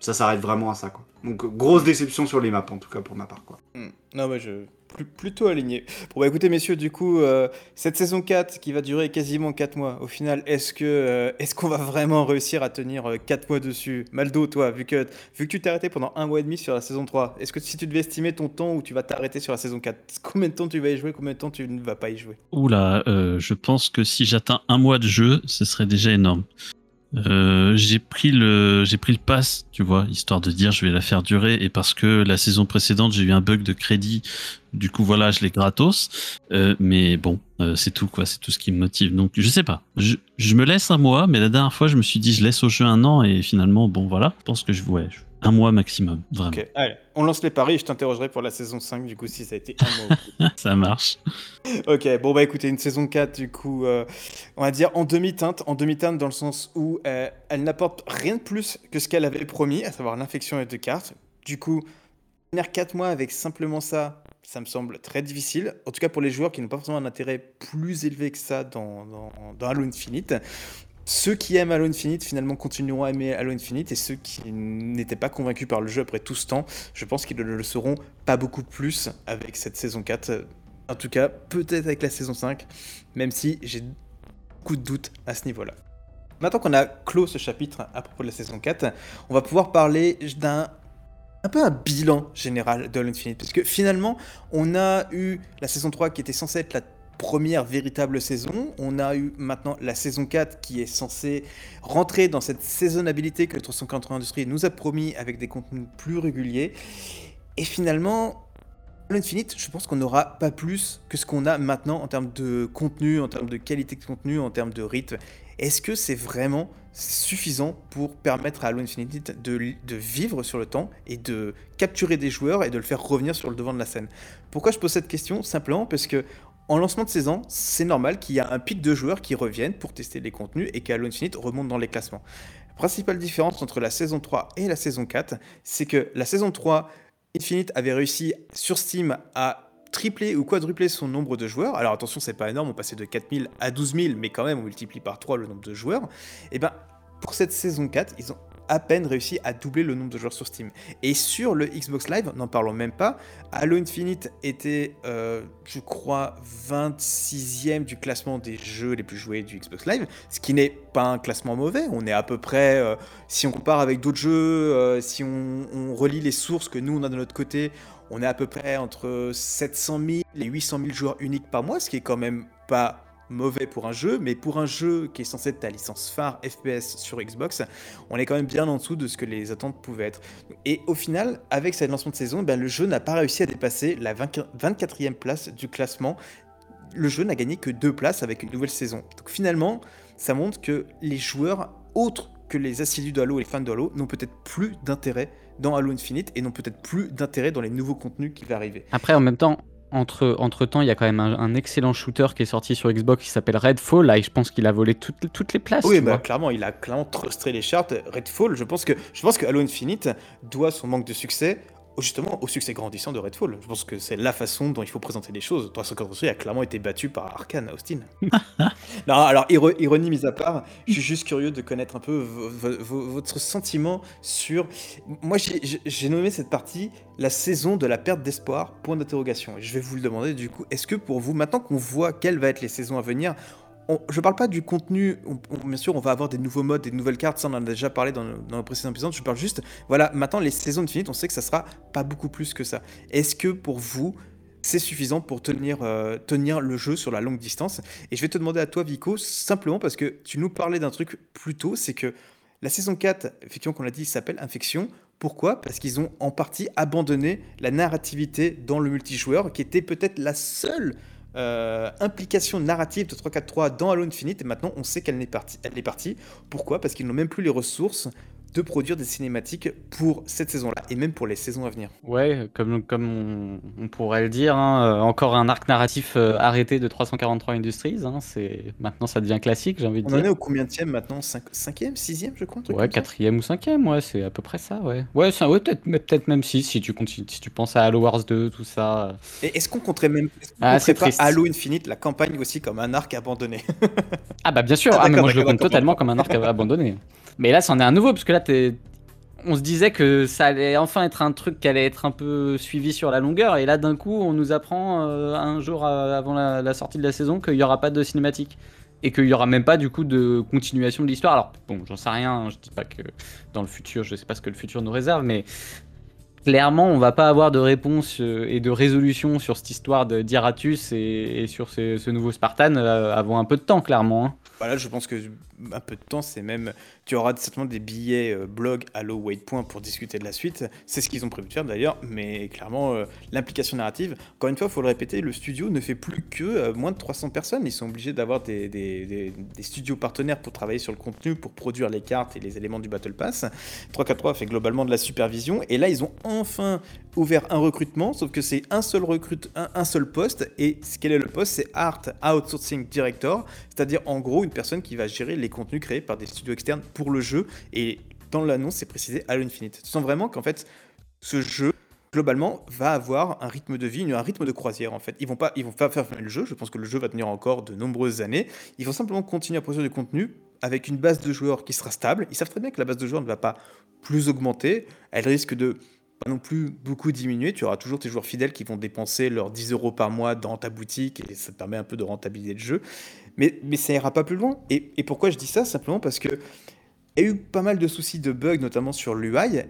ça s'arrête vraiment à ça, quoi. Donc, grosse déception sur les maps, en tout cas, pour ma part, quoi. Hmm. Non, mais je. plus- plutôt aligné. Bon, bah écoutez, messieurs, du coup, euh, cette saison 4 qui va durer quasiment 4 mois, au final, est-ce que euh, est-ce qu'on va vraiment réussir à tenir 4 mois dessus? Maldo, toi, vu que, vu que tu t'es arrêté pendant un mois et demi sur la saison 3, est-ce que si tu devais estimer ton temps où tu vas t'arrêter sur la saison 4, combien de temps tu vas y jouer, combien de temps tu ne vas pas y jouer? Oula, euh, je pense que si j'atteins un mois de jeu, ce serait déjà énorme. Euh, j'ai pris le j'ai pris le pass, tu vois, histoire de dire je vais la faire durer. Et parce que la saison précédente j'ai eu un bug de crédit, du coup voilà je l'ai gratos. Euh, mais bon, euh, c'est tout quoi, c'est tout ce qui me motive. Donc je sais pas, je, je me laisse un mois, mais la dernière fois je me suis dit je laisse au jeu un an et finalement bon voilà, je pense que je ouais, je- un mois maximum, vraiment. Ok, allez, on lance les paris et je t'interrogerai pour la saison 5, du coup, si ça a été un mois. Ça marche. Ok, bon bah écoutez, une saison 4 du coup, euh, on va dire en demi-teinte, en demi-teinte dans le sens où euh, elle n'apporte rien de plus que ce qu'elle avait promis, à savoir l'infection et deux cartes. Du coup, tenir 4 mois avec simplement ça, ça me semble très difficile. En tout cas pour les joueurs qui n'ont pas forcément un intérêt plus élevé que ça dans, dans, dans Halo Infinite. Ceux qui aiment Halo Infinite finalement continueront à aimer Halo Infinite et ceux qui n'étaient pas convaincus par le jeu après tout ce temps, je pense qu'ils ne le seront pas beaucoup plus avec cette saison 4. En tout cas, peut-être avec la saison 5, même si j'ai beaucoup de doutes à ce niveau-là. Maintenant qu'on a clos ce chapitre à propos de la saison 4, on va pouvoir parler d'un un peu un bilan général de Halo Infinite. Parce que finalement, on a eu la saison 3 qui était censée être la première véritable saison. On a eu maintenant la saison 4 qui est censée rentrer dans cette saisonnabilité que 343 Industries nous a promis avec des contenus plus réguliers. Et finalement, Infinite, je pense qu'on n'aura pas plus que ce qu'on a maintenant en termes de contenu, en termes de qualité de contenu, en termes de rythme. Est-ce que c'est vraiment suffisant pour permettre à Halo Infinite de, de, vivre sur le temps et de capturer des joueurs et de le faire revenir sur le devant de la scène? Pourquoi je pose cette question? Simplement parce que en lancement de saison, c'est normal qu'il y a un pic de joueurs qui reviennent pour tester les contenus et qu'Halo Infinite remonte dans les classements. La principale différence entre la saison 3 et la saison 4, c'est que la saison 3, Infinite avait réussi sur Steam à tripler ou quadrupler son nombre de joueurs. Alors attention, c'est pas énorme, on passait de 4000 à 12 000, mais quand même, on multiplie par 3 le nombre de joueurs. Et ben, pour cette saison 4, ils ont à peine réussi à doubler le nombre de joueurs sur Steam. Et sur le Xbox Live, n'en parlons même pas, Halo Infinite était, euh, je crois, 26e du classement des jeux les plus joués du Xbox Live, ce qui n'est pas un classement mauvais. On est à peu près, euh, si on compare avec d'autres jeux, euh, si on, on, relie les sources que nous on a de notre côté, on est à peu près entre 700 000 et 800 000 joueurs uniques par mois, ce qui est quand même pas mauvais pour un jeu, mais pour un jeu qui est censé être ta licence phare FPS sur Xbox, on est quand même bien en dessous de ce que les attentes pouvaient être. Et au final, avec cette lancement de saison, ben, le jeu n'a pas réussi à dépasser la 24e place du classement. Le jeu n'a gagné que deux places avec une nouvelle saison. Donc finalement, ça montre que les joueurs, autres que les assidus de Halo et les fans de Halo, n'ont peut-être plus d'intérêt dans Halo Infinite et n'ont peut-être plus d'intérêt dans les nouveaux contenus qui vont arriver. Après, en même temps, entre, entre temps, il y a quand même un, un, excellent shooter qui est sorti sur Xbox qui s'appelle Redfall. Là, et je pense qu'il a volé toutes, toutes les places. Oui, bah, clairement, il a clairement trustré les charts. Redfall, je pense que, je pense que Halo Infinite doit son manque de succès justement au succès grandissant de Redfall. Je pense que c'est la façon dont il faut présenter les choses. 343 a clairement été battu par Arkane Austin. non, alors ironie mise à part, je suis juste curieux de connaître un peu votre sentiment sur. Moi, j'ai nommé cette partie la saison de la perte d'espoir. Point d'interrogation. Je vais vous le demander du coup. Est-ce que pour vous, maintenant qu'on voit quelles vont être les saisons à venir, on, je parle pas du contenu, on, bien sûr on va avoir des nouveaux modes, des nouvelles cartes, ça on en a déjà parlé dans, dans le précédent épisode, je parle juste, voilà, maintenant les saisons Infinite, on sait que ça sera pas beaucoup plus que ça. Est-ce que pour vous, c'est suffisant pour tenir, euh, tenir le jeu sur la longue distance? Et je vais te demander à toi Vico, simplement parce que tu nous parlais d'un truc plus tôt, c'est que la saison 4, effectivement qu'on l'a dit, s'appelle Infection, pourquoi? Parce qu'ils ont en partie abandonné la narrativité dans le multijoueur, qui était peut-être la seule euh, implication narrative de 343 dans Halo Infinite et maintenant on sait qu'elle est partie. Elle est partie. Pourquoi? Parce qu'ils n'ont même plus les ressources de produire des cinématiques pour cette saison-là et même pour les saisons à venir. Ouais, comme, comme on, on pourrait le dire, hein, encore un arc narratif euh, arrêté de 343 Industries. Hein, c'est maintenant ça devient classique, j'ai envie de on dire. On en est au combien de maintenant? 5e, 6e, je crois Ouais, 4e ou 5e, ouais, c'est à peu près ça, ouais. Ouais, ça, ouais peut-être peut même 6 si tu continues, si tu penses à Halo Wars 2, tout ça. Et est-ce qu'on compterait même est qu ah, pas Halo Infinite, la campagne aussi comme un arc abandonné? Ah bah bien sûr, ah, ah mais moi je le compte totalement comme un arc abandonné. Mais là, c'en est un nouveau, parce que là. On se disait que ça allait enfin être un truc qui allait être un peu suivi sur la longueur, et là, d'un coup, on nous apprend euh, un jour avant la, la, sortie de la saison qu'il n'y aura pas de cinématique. Et qu'il n'y aura même pas du coup de continuation de l'histoire. Alors, bon, j'en sais rien, je dis pas que dans le futur, je sais pas ce que le futur nous réserve, mais clairement, on va pas avoir de réponse et de résolution sur cette histoire d'Iratus et, et, sur ce, nouveau Spartan avant un peu de temps, clairement. Hein. Voilà, je pense que un peu de temps, c'est même. Tu auras certainement des billets euh, blog Halo Waypoint pour discuter de la suite. C'est ce qu'ils ont prévu de faire d'ailleurs, mais clairement, euh, l'implication narrative, encore une fois, il faut le répéter, le studio ne fait plus que euh, moins de 300 personnes. Ils sont obligés d'avoir des, des, studios partenaires pour travailler sur le contenu, pour produire les cartes et les éléments du Battle Pass. 343 fait globalement de la supervision, et là, ils ont enfin ouvert un recrutement, sauf que c'est un seul recrute, un, seul poste, et quel est le poste C'est Art Outsourcing Director, c'est-à-dire en gros une personne qui va gérer les contenus créés par des studios externes pour le jeu. Et dans l'annonce, c'est précisé Halo Infinite. Tu sens vraiment qu'en fait, ce jeu globalement, va avoir un rythme de vie, un rythme de croisière en fait. Ils vont pas, ils vont pas faire le jeu. Je pense que le jeu va tenir encore de nombreuses années. Ils vont simplement continuer à produire du contenu avec une base de joueurs qui sera stable. Ils savent très bien que la base de joueurs ne va pas plus augmenter. Elle risque de pas non plus beaucoup diminuer. Tu auras toujours tes joueurs fidèles qui vont dépenser leurs 10 euros par mois dans ta boutique et ça te permet un peu de rentabiliser le jeu. Mais, mais ça ira pas plus loin. Et, et pourquoi je dis ça? Simplement parce que il y a eu pas mal de soucis de bugs, notamment sur l'UI.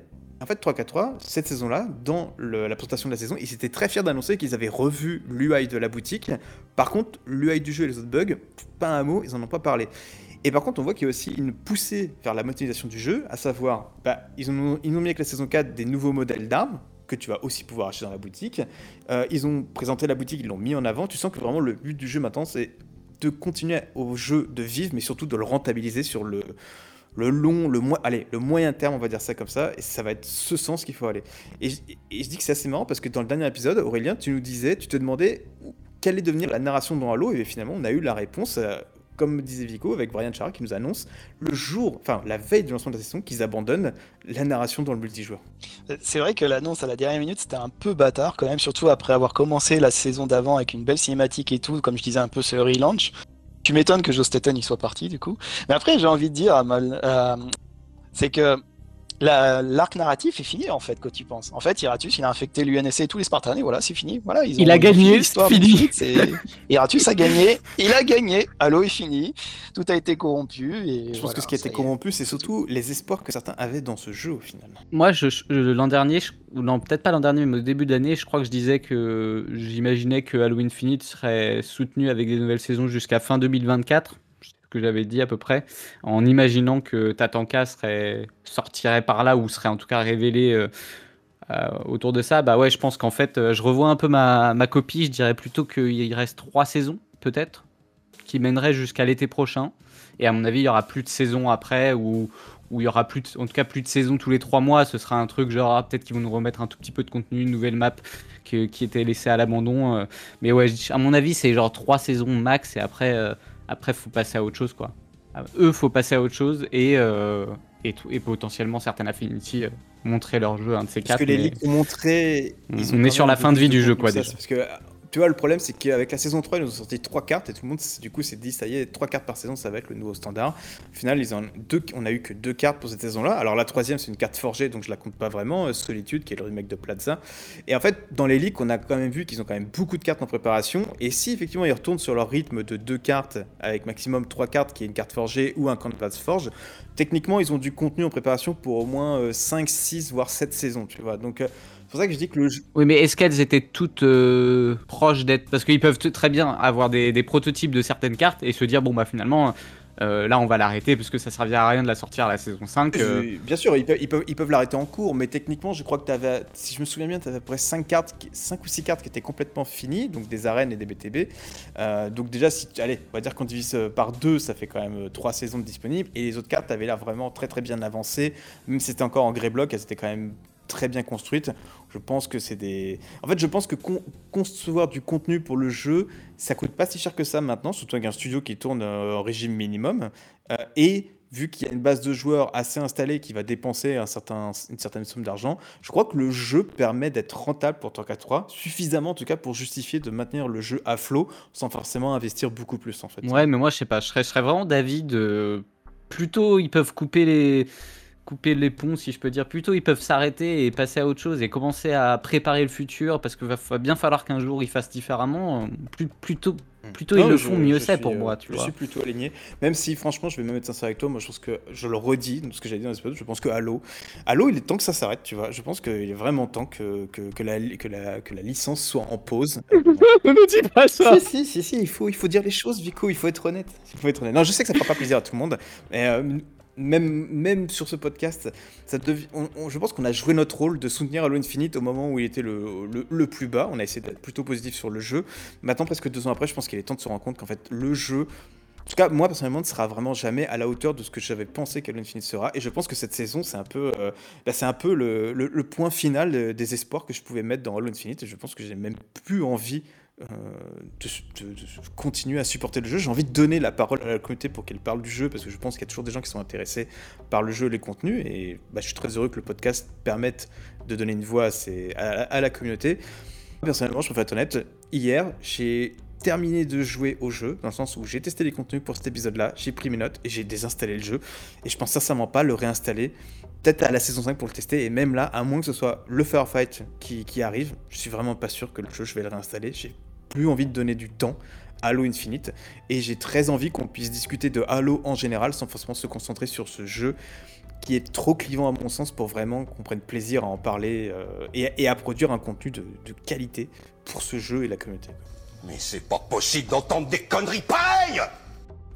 En fait, 343, cette saison-là, dans la présentation de la saison, ils étaient très fiers d'annoncer qu'ils avaient revu l'UI de la boutique. Par contre, l'UI du jeu et les autres bugs, pas un mot, ils en ont pas parlé. Et par contre, on voit qu'il y a aussi une poussée vers la monétisation du jeu, à savoir, bah, ils, ont, mis avec la saison 4 des nouveaux modèles d'armes que tu vas aussi pouvoir acheter dans la boutique. Euh, ils ont présenté la boutique, ils l'ont mis en avant. Tu sens que vraiment le but du jeu maintenant, c'est de continuer au jeu de vivre, mais surtout de le rentabiliser sur le, long, le, moyen terme, on va dire ça comme ça, et ça va être ce sens qu'il faut aller. Et, je- dis que c'est assez marrant parce que dans le dernier épisode, Aurélien, tu nous disais, tu te demandais quelle est devenir la narration dans Halo, et finalement, on a eu la réponse, euh, comme disait Vico, avec Brian Chara qui nous annonce le jour, enfin la veille du lancement de la saison, qu'ils abandonnent la narration dans le multijoueur. C'est vrai que l'annonce à la dernière minute, c'était un peu bâtard quand même, surtout après avoir commencé la saison d'avant avec une belle cinématique et tout, comme je disais un peu ce relaunch. Tu m'étonnes que Joe Staten y soit parti du coup. Mais après, j'ai envie de dire, euh, c'est que la- l'arc narratif est fini en fait, quand tu penses. En fait, Iratus, il a infecté l'UNSC et tous les Spartans et voilà, c'est fini. Voilà, ils Il ont- a ils ont gagné, c'est fini. Iratus a gagné, il a gagné, Halo est fini, tout a été corrompu et Je pense voilà, que ce qui a été corrompu, c'est surtout les espoirs que certains avaient dans ce jeu au final. Moi, je, je- l'an dernier, je- ou non, peut-être pas l'an dernier, mais au début d'année, je crois que je disais que j'imaginais que Halo Infinite serait soutenu avec des nouvelles saisons jusqu'à fin 2024. Que j'avais dit à peu près, en imaginant que Tatanka serait, sortirait par là ou serait en tout cas révélé euh, euh, autour de ça. Bah ouais, je pense qu'en fait, euh, je revois un peu ma, ma copie. Je dirais plutôt qu'il reste trois saisons, peut-être, qui mèneraient jusqu'à l'été prochain. Et à mon avis, il y aura plus de saisons après où où il y aura plus en tout cas plus de saisons tous les trois mois. Ce sera un truc genre ah, peut-être qu'ils vont nous remettre un tout petit peu de contenu, une nouvelle map qui, était laissée à l'abandon. mais ouais, à mon avis, c'est genre trois saisons max et après, après faut passer à autre chose quoi. Ah, Eux, faut passer à autre chose et euh, et, tout- et potentiellement certaines Affinity euh, montrer leur jeu un de ces Parce quatre. que les mais- ligues ont montré. On- est sur la fin de vie du jeu, quoi, ça. déjà. Parce que tu vois, le problème, c'est qu'avec la saison 3, ils ont sorti trois cartes et tout le monde, du coup, s'est dit, ça y est, trois cartes par saison, ça va être le nouveau standard. Au final, ils ont deux, on a eu que deux cartes pour cette saison-là. Alors, la troisième, c'est une carte forgée, donc je la compte pas vraiment. euh, Solitude, qui est le remake de Plaza. Et en fait, dans les leaks, on a quand même vu qu'ils ont quand même beaucoup de cartes en préparation. Et si effectivement, ils retournent sur leur rythme de deux cartes, avec maximum trois cartes, qui est une carte forgée ou un Canvas Forge, techniquement, ils ont du contenu en préparation pour au moins 5, 6, voire 7 saisons, tu vois. Donc, euh, pour ça que je dis que le jeu. Oui, mais est-ce qu'elles étaient toutes euh, proches d'être. Parce qu'ils peuvent très bien avoir des, des prototypes de certaines cartes et se dire, bon, bah finalement, euh, là, on va l'arrêter parce que ça servira à rien de la sortir à la saison 5. euh. Bien sûr, ils peuvent, ils peuvent, ils peuvent l'arrêter en cours, mais techniquement, je crois que tu avais, si je me souviens bien, tu avais à peu près 5, cartes, qui- 5 ou 6 cartes qui étaient complètement finies, donc des arènes et des BTB. Euh, donc déjà, si, allez, on va dire qu'on divise par 2, ça fait quand même 3 saisons de disponibles, et les autres cartes avaient l'air vraiment très très bien avancées, même si c'était encore en grey block, elles étaient quand même très bien construites. Je pense que c'est des... En fait, je pense que con- concevoir du contenu pour le jeu, ça coûte pas si cher que ça maintenant, surtout avec un studio qui tourne euh, en régime minimum. Euh, et vu qu'il y a une base de joueurs assez installée qui va dépenser un certain, une certaine somme d'argent, je crois que le jeu permet d'être rentable pour Torque 3, suffisamment en tout cas pour justifier de maintenir le jeu à flot sans forcément investir beaucoup plus en fait. Ouais, mais moi, je sais pas, je serais, je serais vraiment d'avis de. Plutôt, ils peuvent couper les. Couper les ponts, si je peux dire. Plutôt, ils peuvent s'arrêter et passer à autre chose et commencer à préparer le futur parce qu'il va, bien falloir qu'un jour ils fassent différemment. Plus, plutôt, plutôt ils Non, le je- font, mieux c'est pour euh, moi, tu je vois. suis plutôt aligné. Même si, franchement, je vais même être sincère avec toi, moi je pense que, je le redis, ce que j'ai dit dans l'épisode, je pense que Halo, Halo, il est temps que ça s'arrête, tu vois. Je pense qu'il est vraiment temps que, que, que la, que, la, que la licence soit en pause. Ne dis pas ça Si, si, si, si, il faut, il faut dire les choses, Vico, il faut être honnête. Il faut être honnête. Non, je sais que ça fera pas plaisir à tout le monde, mais euh, même, même sur ce podcast, ça je pense qu'on a joué notre rôle de soutenir Halo Infinite au moment où il était le, le, plus bas. On a essayé d'être plutôt positif sur le jeu. Maintenant, presque deux ans après, je pense qu'il est temps de se rendre compte qu'en fait, le jeu. En tout cas, moi personnellement, ne sera vraiment jamais à la hauteur de ce que j'avais pensé qu'Halo Infinite sera. Et je pense que cette saison, c'est un peu, euh, bah, c'est un peu le, le- le point final euh, des espoirs que je pouvais mettre dans Halo Infinite. Et je pense que j'ai même plus envie euh, de, continuer à supporter le jeu. J'ai envie de donner la parole à la communauté pour qu'elle parle du jeu, parce que je pense qu'il y a toujours des gens qui sont intéressés par le jeu et les contenus. Et bah, je suis très heureux que le podcast permette de donner une voix à la communauté. Personnellement, je préfère être honnête, hier, j'ai terminé de jouer au jeu, dans le sens où j'ai testé les contenus pour cet épisode-là, j'ai pris mes notes et j'ai désinstallé le jeu. Et je pense sincèrement pas le réinstaller, peut-être à la saison 5 pour le tester, et même là, à moins que ce soit le Firefight qui, qui arrive, je suis vraiment pas sûr que le jeu, je vais le réinstaller. J'ai plus envie de donner du temps à Halo Infinite, et j'ai très envie qu'on puisse discuter de Halo en général, sans forcément se concentrer sur ce jeu qui est trop clivant à mon sens pour vraiment qu'on prenne plaisir à en parler euh, et, à produire un contenu de, de qualité pour ce jeu et la communauté. Mais c'est pas possible d'entendre des conneries pareilles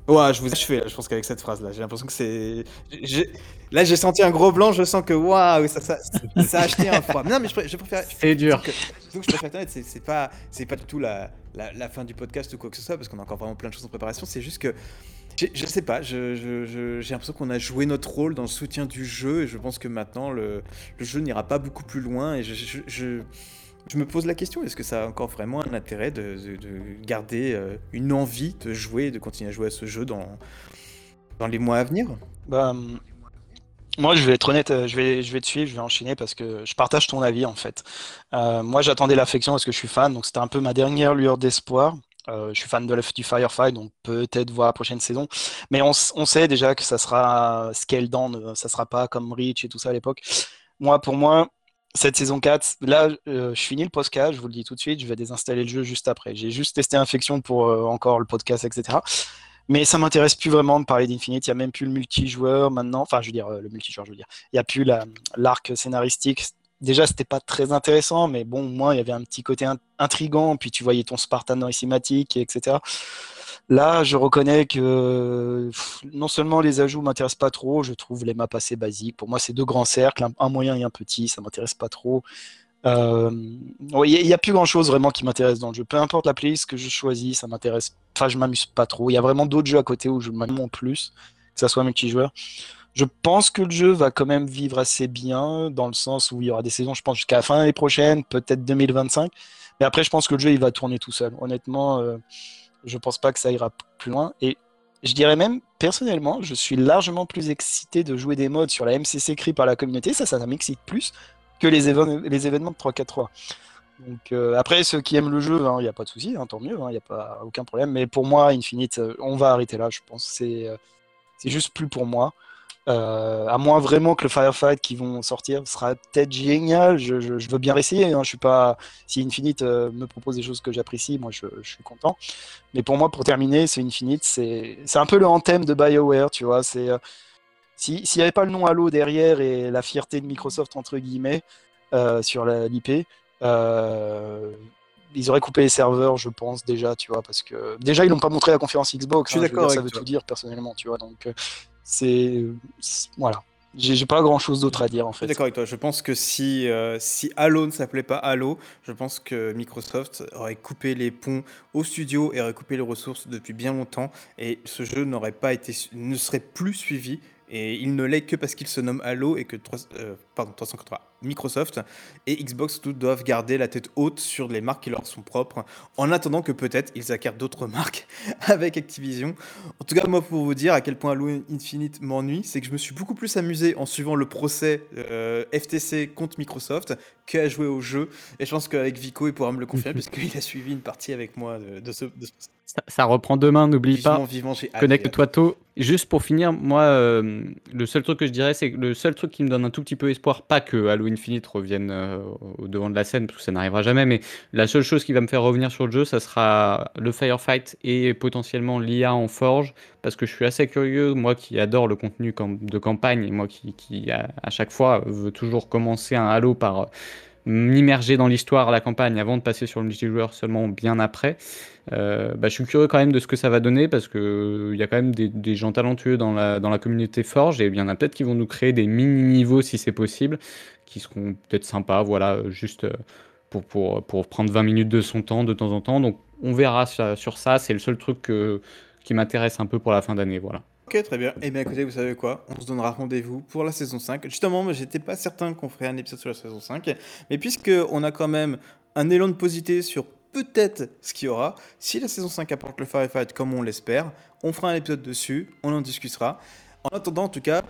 Ouais, je vous achevez, là, je pense qu'avec cette phrase-là, j'ai l'impression que c'est... j'ai- Là, j'ai senti un gros blanc, je sens que waouh, ça, ça, ça a acheté un froid. Non, mais je, pré- je préfère... C'est dur. que- Donc, je préfère être c'est pas, pas du tout la, la, la fin du podcast ou quoi que ce soit, parce qu'on a encore vraiment plein de choses en préparation, c'est juste que... j'ai- Je sais pas, je- je- je- j'ai l'impression qu'on a joué notre rôle dans le soutien du jeu, et je pense que maintenant, le, le jeu n'ira pas beaucoup plus loin, et je... je- me pose la question, est-ce que ça a encore vraiment un intérêt de, de- de garder euh, une envie de jouer, de continuer à jouer à ce jeu dans, dans les mois à venir? Bah, hum, moi, je vais être honnête, euh, je vais, je vais te suivre, je vais enchaîner parce que je partage ton avis en fait. Euh, moi, j'attendais l'affection parce que je suis fan, donc c'était un peu ma dernière lueur d'espoir. Je suis fan de la, du Firefight, donc peut-être voir la prochaine saison. Mais on, sait déjà que ça sera scale down, ça sera pas comme Reach et tout ça à l'époque. Moi, pour moi, cette saison 4, là, euh, je finis le podcast, je vous le dis tout de suite, je vais désinstaller le jeu juste après. J'ai juste testé Infection pour euh, encore le podcast, etc. Mais ça m'intéresse plus vraiment de parler d'Infinite. Il n'y a même plus le multijoueur maintenant. Enfin, je veux dire, euh, le multijoueur, je veux dire. Il n'y a plus la- l'arc scénaristique. Déjà, c'était pas très intéressant, mais bon, au moins, il y avait un petit côté in- intrigant. Puis tu voyais ton Spartan dans les cinématiques, etc. Là, je reconnais que non seulement les ajouts m'intéressent pas trop, je trouve les maps assez basiques. Pour moi, c'est deux grands cercles, un, moyen et un petit, ça m'intéresse pas trop. Euh, Il n'y a, plus grand chose vraiment qui m'intéresse dans le jeu. Peu importe la playlist que je choisis, ça m'intéresse. Enfin, je m'amuse pas trop. Il y a vraiment d'autres jeux à côté où je m'amuse plus, que ça soit multijoueur. Je pense que le jeu va quand même vivre assez bien, dans le sens où il y aura des saisons, je pense, jusqu'à la fin l'année prochaine, peut-être 2025. Mais après, je pense que le jeu, il va tourner tout seul. Honnêtement, euh, je pense pas que ça ira plus loin. Et je dirais même, personnellement, je suis largement plus excité de jouer des modes sur la MCC créée par la communauté. Ça, ça, m'excite plus que les, événements de 3-4-3. Donc euh, après, ceux qui aiment le jeu, il n'y a pas de souci, hein, tant mieux, il n'y a pas aucun problème. Mais pour moi, Infinite, euh, on va arrêter là, je pense. C'est euh, c'est juste plus pour moi. Euh, à moins vraiment que le Firefight qui vont sortir sera peut-être génial. Je, je- je veux bien essayer. Hein. Je suis pas. Si Infinite euh, me propose des choses que j'apprécie, moi je, je suis content. Mais pour moi, pour terminer, c'est Infinite. C'est un peu le anthem de BioWare, tu vois. C'est euh, si- s'il n'y avait pas le nom Halo derrière et la fierté de Microsoft entre guillemets sur l'IP, ils auraient coupé les serveurs, je pense déjà, tu vois, parce que déjà ils n'ont pas montré la conférence Xbox. Je suis hein, d'accord ça veut toi. tout dire personnellement, tu vois. Donc c'est voilà. J'ai pas grand chose d'autre à dire en fait. d'accord avec toi. Je pense que si, euh, si Halo ne s'appelait pas Halo, je pense que Microsoft aurait coupé les ponts au studio et aurait coupé les ressources depuis bien longtemps. Et ce jeu n'aurait pas été, ne serait plus suivi. Et il ne l'est que parce qu'il se nomme Halo et que 3, euh, pardon, 380, Microsoft et Xbox doivent garder la tête haute sur les marques qui leur sont propres, en attendant que peut-être ils acquièrent d'autres marques avec Activision. En tout cas, moi, pour vous dire à quel point Halo Infinite m'ennuie, c'est que je me suis beaucoup plus amusé en suivant le procès euh, FTC contre Microsoft qu'à jouer au jeu. Et je pense qu'avec Vico, il pourra me le confirmer, parce qu'il a suivi une partie avec moi de, de ce. de ce- Ça, ça reprend demain, n'oublie pas. Connecte-toi tôt. Juste pour finir, moi, euh, le seul truc que je dirais, c'est que le seul truc qui me donne un tout petit peu espoir, pas que Halo Infinite revienne euh, au devant de la scène, parce que ça n'arrivera jamais, mais la seule chose qui va me faire revenir sur le jeu, ça sera le Firefight et potentiellement l'IA en Forge, parce que je suis assez curieux, moi qui adore le contenu de campagne, et moi qui, qui à, chaque fois veut toujours commencer un Halo par euh, m'immerger dans l'histoire, la campagne, avant de passer sur le multijoueur seulement bien après. Euh, bah, je suis curieux quand même de ce que ça va donner parce que euh, il y a quand même des, gens talentueux dans la, dans la communauté Forge et il y en a peut-être qui vont nous créer des mini-niveaux si c'est possible, qui seront peut-être sympas, voilà, euh, juste pour, pour, pour prendre 20 minutes de son temps de temps en temps. Donc on verra sur ça, c'est le seul truc qui m'intéresse un peu pour la fin d'année, voilà. Ok, très bien. Et bien écoutez, vous savez quoi? On se donnera rendez-vous pour la saison 5. Justement, j'étais pas certain qu'on ferait un épisode sur la saison 5. Mais puisque on a quand même un élan de positivité sur peut-être ce qu'il y aura. Si la saison 5 apporte le Firefight comme on l'espère, on fera un épisode dessus, on en discutera. En attendant, en tout cas,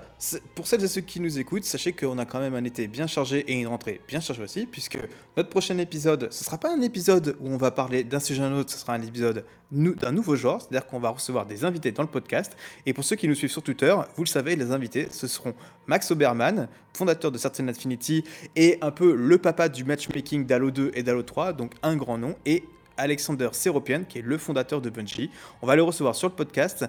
pour celles et ceux qui nous écoutent, sachez qu'on a quand même un été bien chargé et une rentrée bien chargée aussi, puisque notre prochain épisode, ce sera pas un épisode où on va parler d'un sujet à un autre, ce sera un épisode d'un nouveau genre, c'est-à-dire qu'on va recevoir des invités dans le podcast. Et pour ceux qui nous suivent sur Twitter, vous le savez, les invités, ce seront Max Oberman, fondateur de Certain Infinity et un peu le papa du matchmaking d'Halo 2 et d'Halo 3, donc un grand nom, et Alexander Seropian, qui est le fondateur de Bungie. On va le recevoir sur le podcast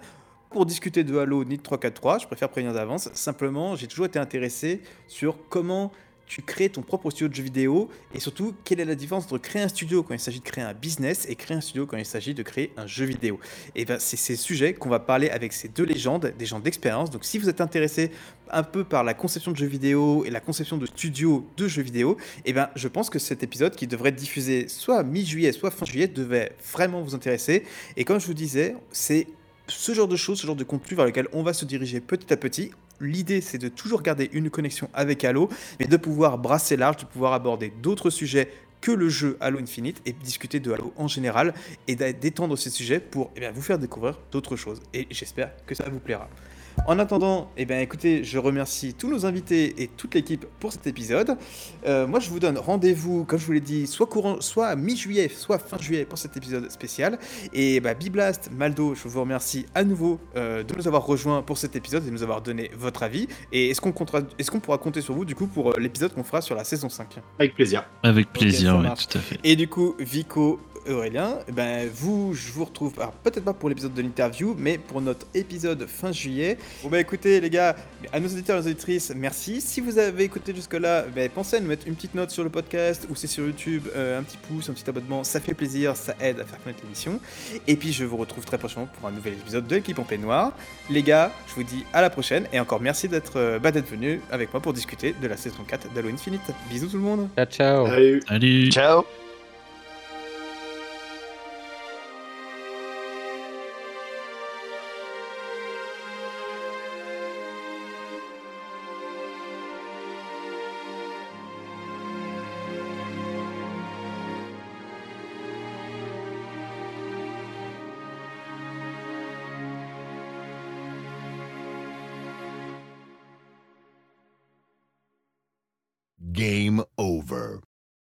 pour discuter de Halo ni de 343, je préfère prévenir d'avance. Simplement, j'ai toujours été intéressé sur comment tu crées ton propre studio de jeux vidéo et surtout quelle est la différence entre créer un studio quand il s'agit de créer un business et créer un studio quand il s'agit de créer un jeu vidéo. Et ben c'est ces sujets qu'on va parler avec ces deux légendes, des gens d'expérience. Donc si vous êtes intéressé un peu par la conception de jeux vidéo et la conception de studio de jeux vidéo, et ben je pense que cet épisode qui devrait être diffusé soit mi-juillet, soit fin juillet devait vraiment vous intéresser. Et comme je vous disais, c'est ce genre de choses, ce genre de contenu vers lequel on va se diriger petit à petit. L'idée, c'est de toujours garder une connexion avec Halo, mais de pouvoir brasser large, de pouvoir aborder d'autres sujets que le jeu Halo Infinite et discuter de Halo en général et d'étendre ces sujets pour eh bien, vous faire découvrir d'autres choses. Et j'espère que ça vous plaira. En attendant, eh bien, écoutez, je remercie tous nos invités et toute l'équipe pour cet épisode. Euh, moi, je vous donne rendez-vous, comme je vous l'ai dit, soit courant, soit mi-juillet, soit fin juillet pour cet épisode spécial. Et bah, Biblast, Maldo, je vous remercie à nouveau euh, de nous avoir rejoints pour cet épisode et de nous avoir donné votre avis. Et est-ce qu'on comptera- est-ce qu'on pourra compter sur vous du coup pour euh, l'épisode qu'on fera sur la saison 5 Avec plaisir. Avec plaisir, oui, tout à fait. Et du coup, Vico, Aurélien, eh ben vous, je vous retrouve, alors peut-être pas pour l'épisode de l'interview, mais pour notre épisode fin juillet. Bon bah écoutez les gars, à nos auditeurs et aux auditrices, merci. Si vous avez écouté jusque-là, ben, pensez à nous mettre une petite note sur le podcast ou c'est sur YouTube, euh, un petit pouce, un petit abonnement, ça fait plaisir, ça aide à faire connaître l'émission. Et puis je vous retrouve très prochainement pour un nouvel épisode de l'équipe en peignoir. Les gars, je vous dis à la prochaine et encore merci d'être euh, bah, d'être venus avec moi pour discuter de la saison 4 d'Halo Infinite. Bisous tout le monde. Ciao, ciao. Salut. Salut. Ciao